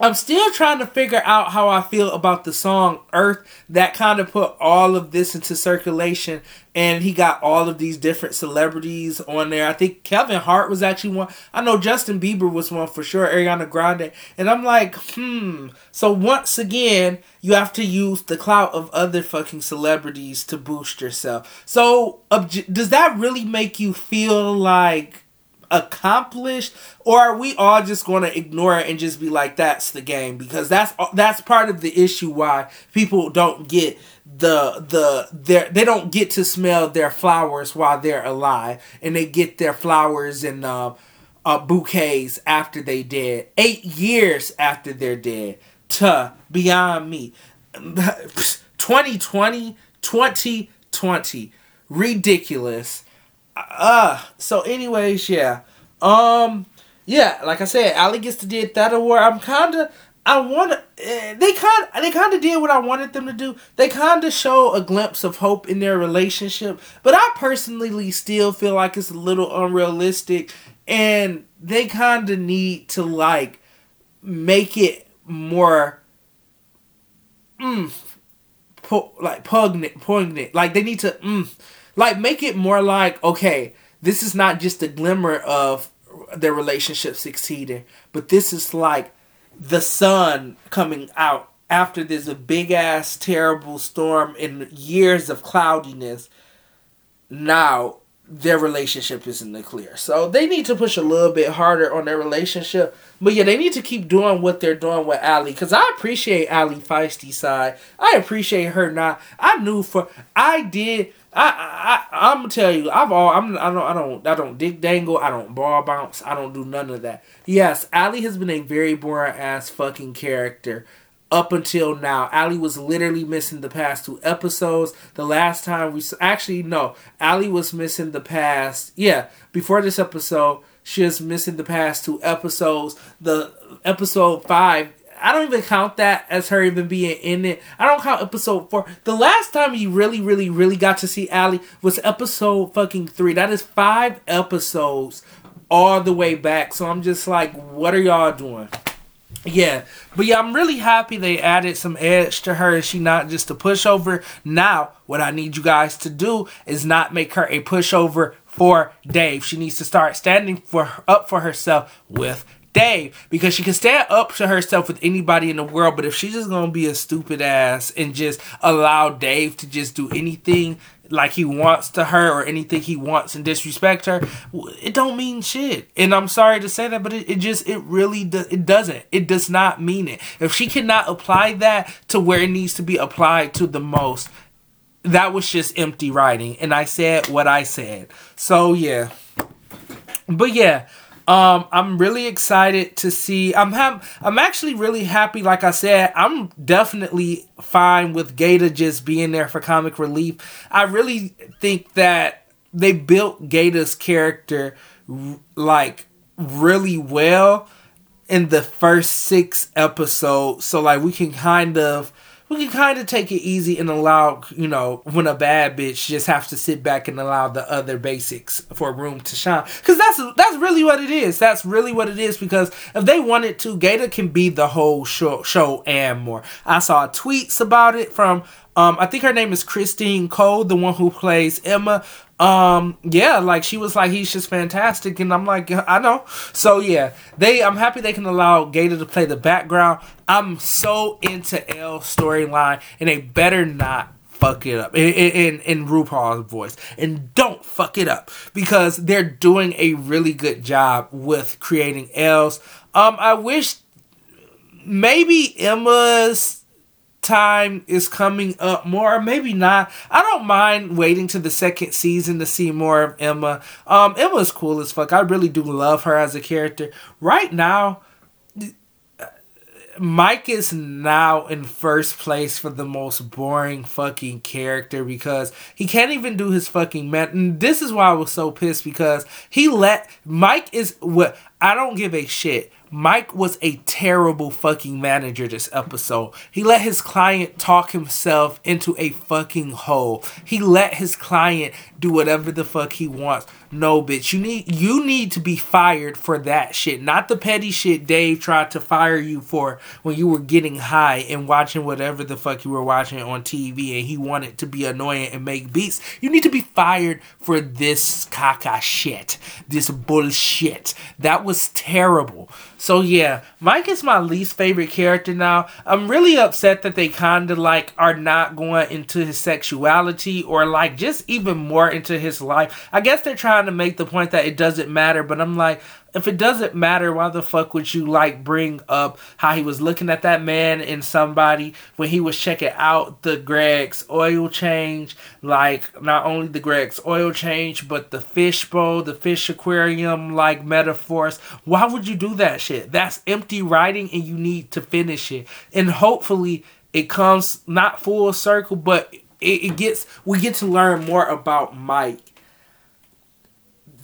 I'm still trying to figure out how I feel about the song Earth that kind of put all of this into circulation and he got all of these different celebrities on there. I think Kevin Hart was actually one. I know Justin Bieber was one for sure, Ariana Grande. And I'm like, hmm. So once again, you have to use the clout of other fucking celebrities to boost yourself. So does that really make you feel like accomplished or are we all just going to ignore it and just be like that's the game because that's that's part of the issue why people don't get the the their they don't get to smell their flowers while they're alive and they get their flowers and uh, uh, bouquets after they dead eight years after they're dead to beyond me. 2020 2020 ridiculous uh so anyways yeah. Um yeah like i said Allie gets to did that award i'm kind of i want to eh, they kind they kind of did what i wanted them to do. They kind of show a glimpse of hope in their relationship but i personally still feel like it's a little unrealistic and they kind of need to like make it more mm, po- like poignant poignant. Like they need to mm, like, make it more like, okay, this is not just a glimmer of their relationship succeeding, but this is like the sun coming out after there's a big ass terrible storm and years of cloudiness. Now their relationship is in the clear. So they need to push a little bit harder on their relationship. But yeah, they need to keep doing what they're doing with Allie. Cause I appreciate Allie feisty side. I appreciate her not. I knew for I did I, I I'm gonna tell you, I've all I'm I don't I don't I don't dig dangle, I don't ball bounce, I don't do none of that. Yes, Allie has been a very boring ass fucking character up until now. Allie was literally missing the past two episodes. The last time we actually no, Allie was missing the past. Yeah, before this episode, she was missing the past two episodes. The episode five I don't even count that as her even being in it. I don't count episode four. The last time you really, really, really got to see Allie was episode fucking three. That is five episodes all the way back. So I'm just like, what are y'all doing? Yeah, but yeah, I'm really happy they added some edge to her. She not just a pushover. Now, what I need you guys to do is not make her a pushover for Dave. She needs to start standing for up for herself with Dave because she can stand up to herself with anybody in the world. But if she's just gonna be a stupid ass and just allow Dave to just do anything like he wants to her or anything he wants and disrespect her, it don't mean shit. And I'm sorry to say that, but it, it just it really does it doesn't. It does not mean it. If she cannot apply that to where it needs to be applied to the most, that was just empty writing. And I said what I said. So yeah. But yeah, Um, I'm really excited to see. I'm ha- I'm actually really happy. Like I said, I'm definitely fine with GaTa just being there for comic relief. I really think that they built GaTa's character like really well in the first six episodes, so like we can kind of we can kind of take it easy and allow, you know, when a bad bitch just have to sit back and allow the other basics for room to shine. Because that's that's really what it is. That's really what it is. Because if they wanted to, GaTa can be the whole show, show and more. I saw tweets about it from um, I think her name is Christine Ko, the one who plays Emma. Um, yeah, like she was like, he's just fantastic, and I'm like, I know. So yeah, they, I'm happy they can allow GaTa to play the background. I'm so into Elz storyline, and they better not fuck it up in, in, in RuPaul's voice. And don't fuck it up because they're doing a really good job with creating Elz. Um, I wish maybe Emma's time is coming up more, maybe not. I don't mind waiting to the second season to see more of Emma. Um, Emma's cool as fuck. I really do love her as a character. Right now, Mike is now in first place for the most boring fucking character because he can't even do his fucking man. And this is why I was so pissed because he let Mike is what I don't give a shit. Mike was a terrible fucking manager this episode. He let his client talk himself into a fucking hole. He let his client do whatever the fuck he wants. No, bitch, you need you need to be fired for that shit, not the petty shit Dave tried to fire you for when you were getting high and watching whatever the fuck you were watching on TV and he wanted to be annoying and make beats. You need to be fired for this caca shit, this bullshit. That was terrible. So yeah, Mike is my least favorite character now. I'm really upset that they kind of like are not going into his sexuality or like just even more into his life. I guess they're trying to make the point that it doesn't matter, but I'm like, if it doesn't matter, why the fuck would you like bring up how he was looking at that man and somebody when he was checking out the Greg's oil change? Like not only the Greg's oil change, but the fishbowl, the fish aquarium, like metaphors. Why would you do that shit? That's empty writing, and you need to finish it. And hopefully, it comes not full circle, but it, it gets we get to learn more about Mike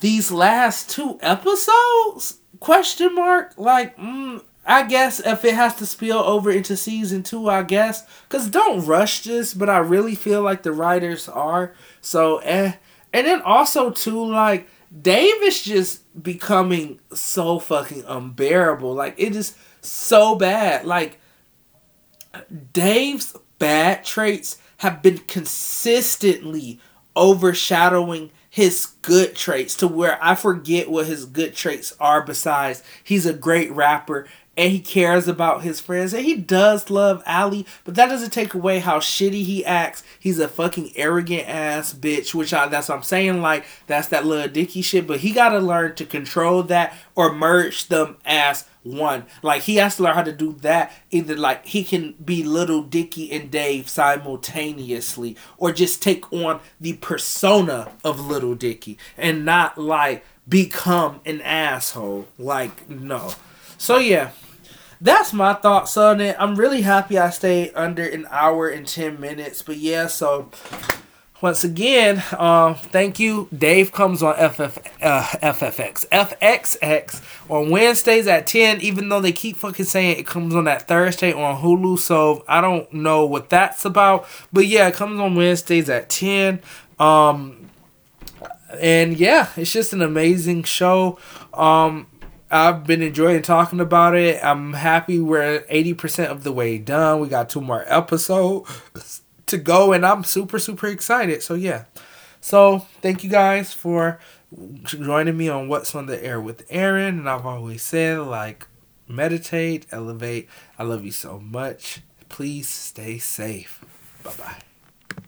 these last two episodes? Question mark. Like, mm, I guess if it has to spill over into season two, I guess. Cause don't rush this, but I really feel like the writers are. So, eh. And then also too, like Dave is just becoming so fucking unbearable. Like it is so bad. Like Dave's bad traits have been consistently overshadowing his good traits to where I forget what his good traits are besides he's a great rapper and he cares about his friends and he does love Allie, but that doesn't take away how shitty he acts. He's a fucking arrogant ass bitch, which I that's what I'm saying, like that's that Lil Dicky shit, but he gotta learn to control that or merge them as one. Like he has to learn how to do that. Either like he can be Lil Dicky and Dave simultaneously, or just take on the persona of Lil Dicky and not like become an asshole. Like no. So yeah. That's my thoughts on it. I'm really happy I stayed under an hour and 10 minutes. But yeah, so once again, uh, thank you. Dave comes on FF, uh, FFX, FXX on Wednesdays at 10, even though they keep fucking saying it comes on that Thursday on Hulu. So I don't know what that's about. But yeah, it comes on Wednesdays at 10. Um, and yeah, it's just an amazing show. Um, I've been enjoying talking about it. I'm happy we're 80% of the way done. We got two more episodes to go, and I'm super, super excited. So, yeah. So, thank you guys for joining me on What's on the Air with Aaron. And I've always said, like, meditate, elevate. I love you so much. Please stay safe. Bye bye.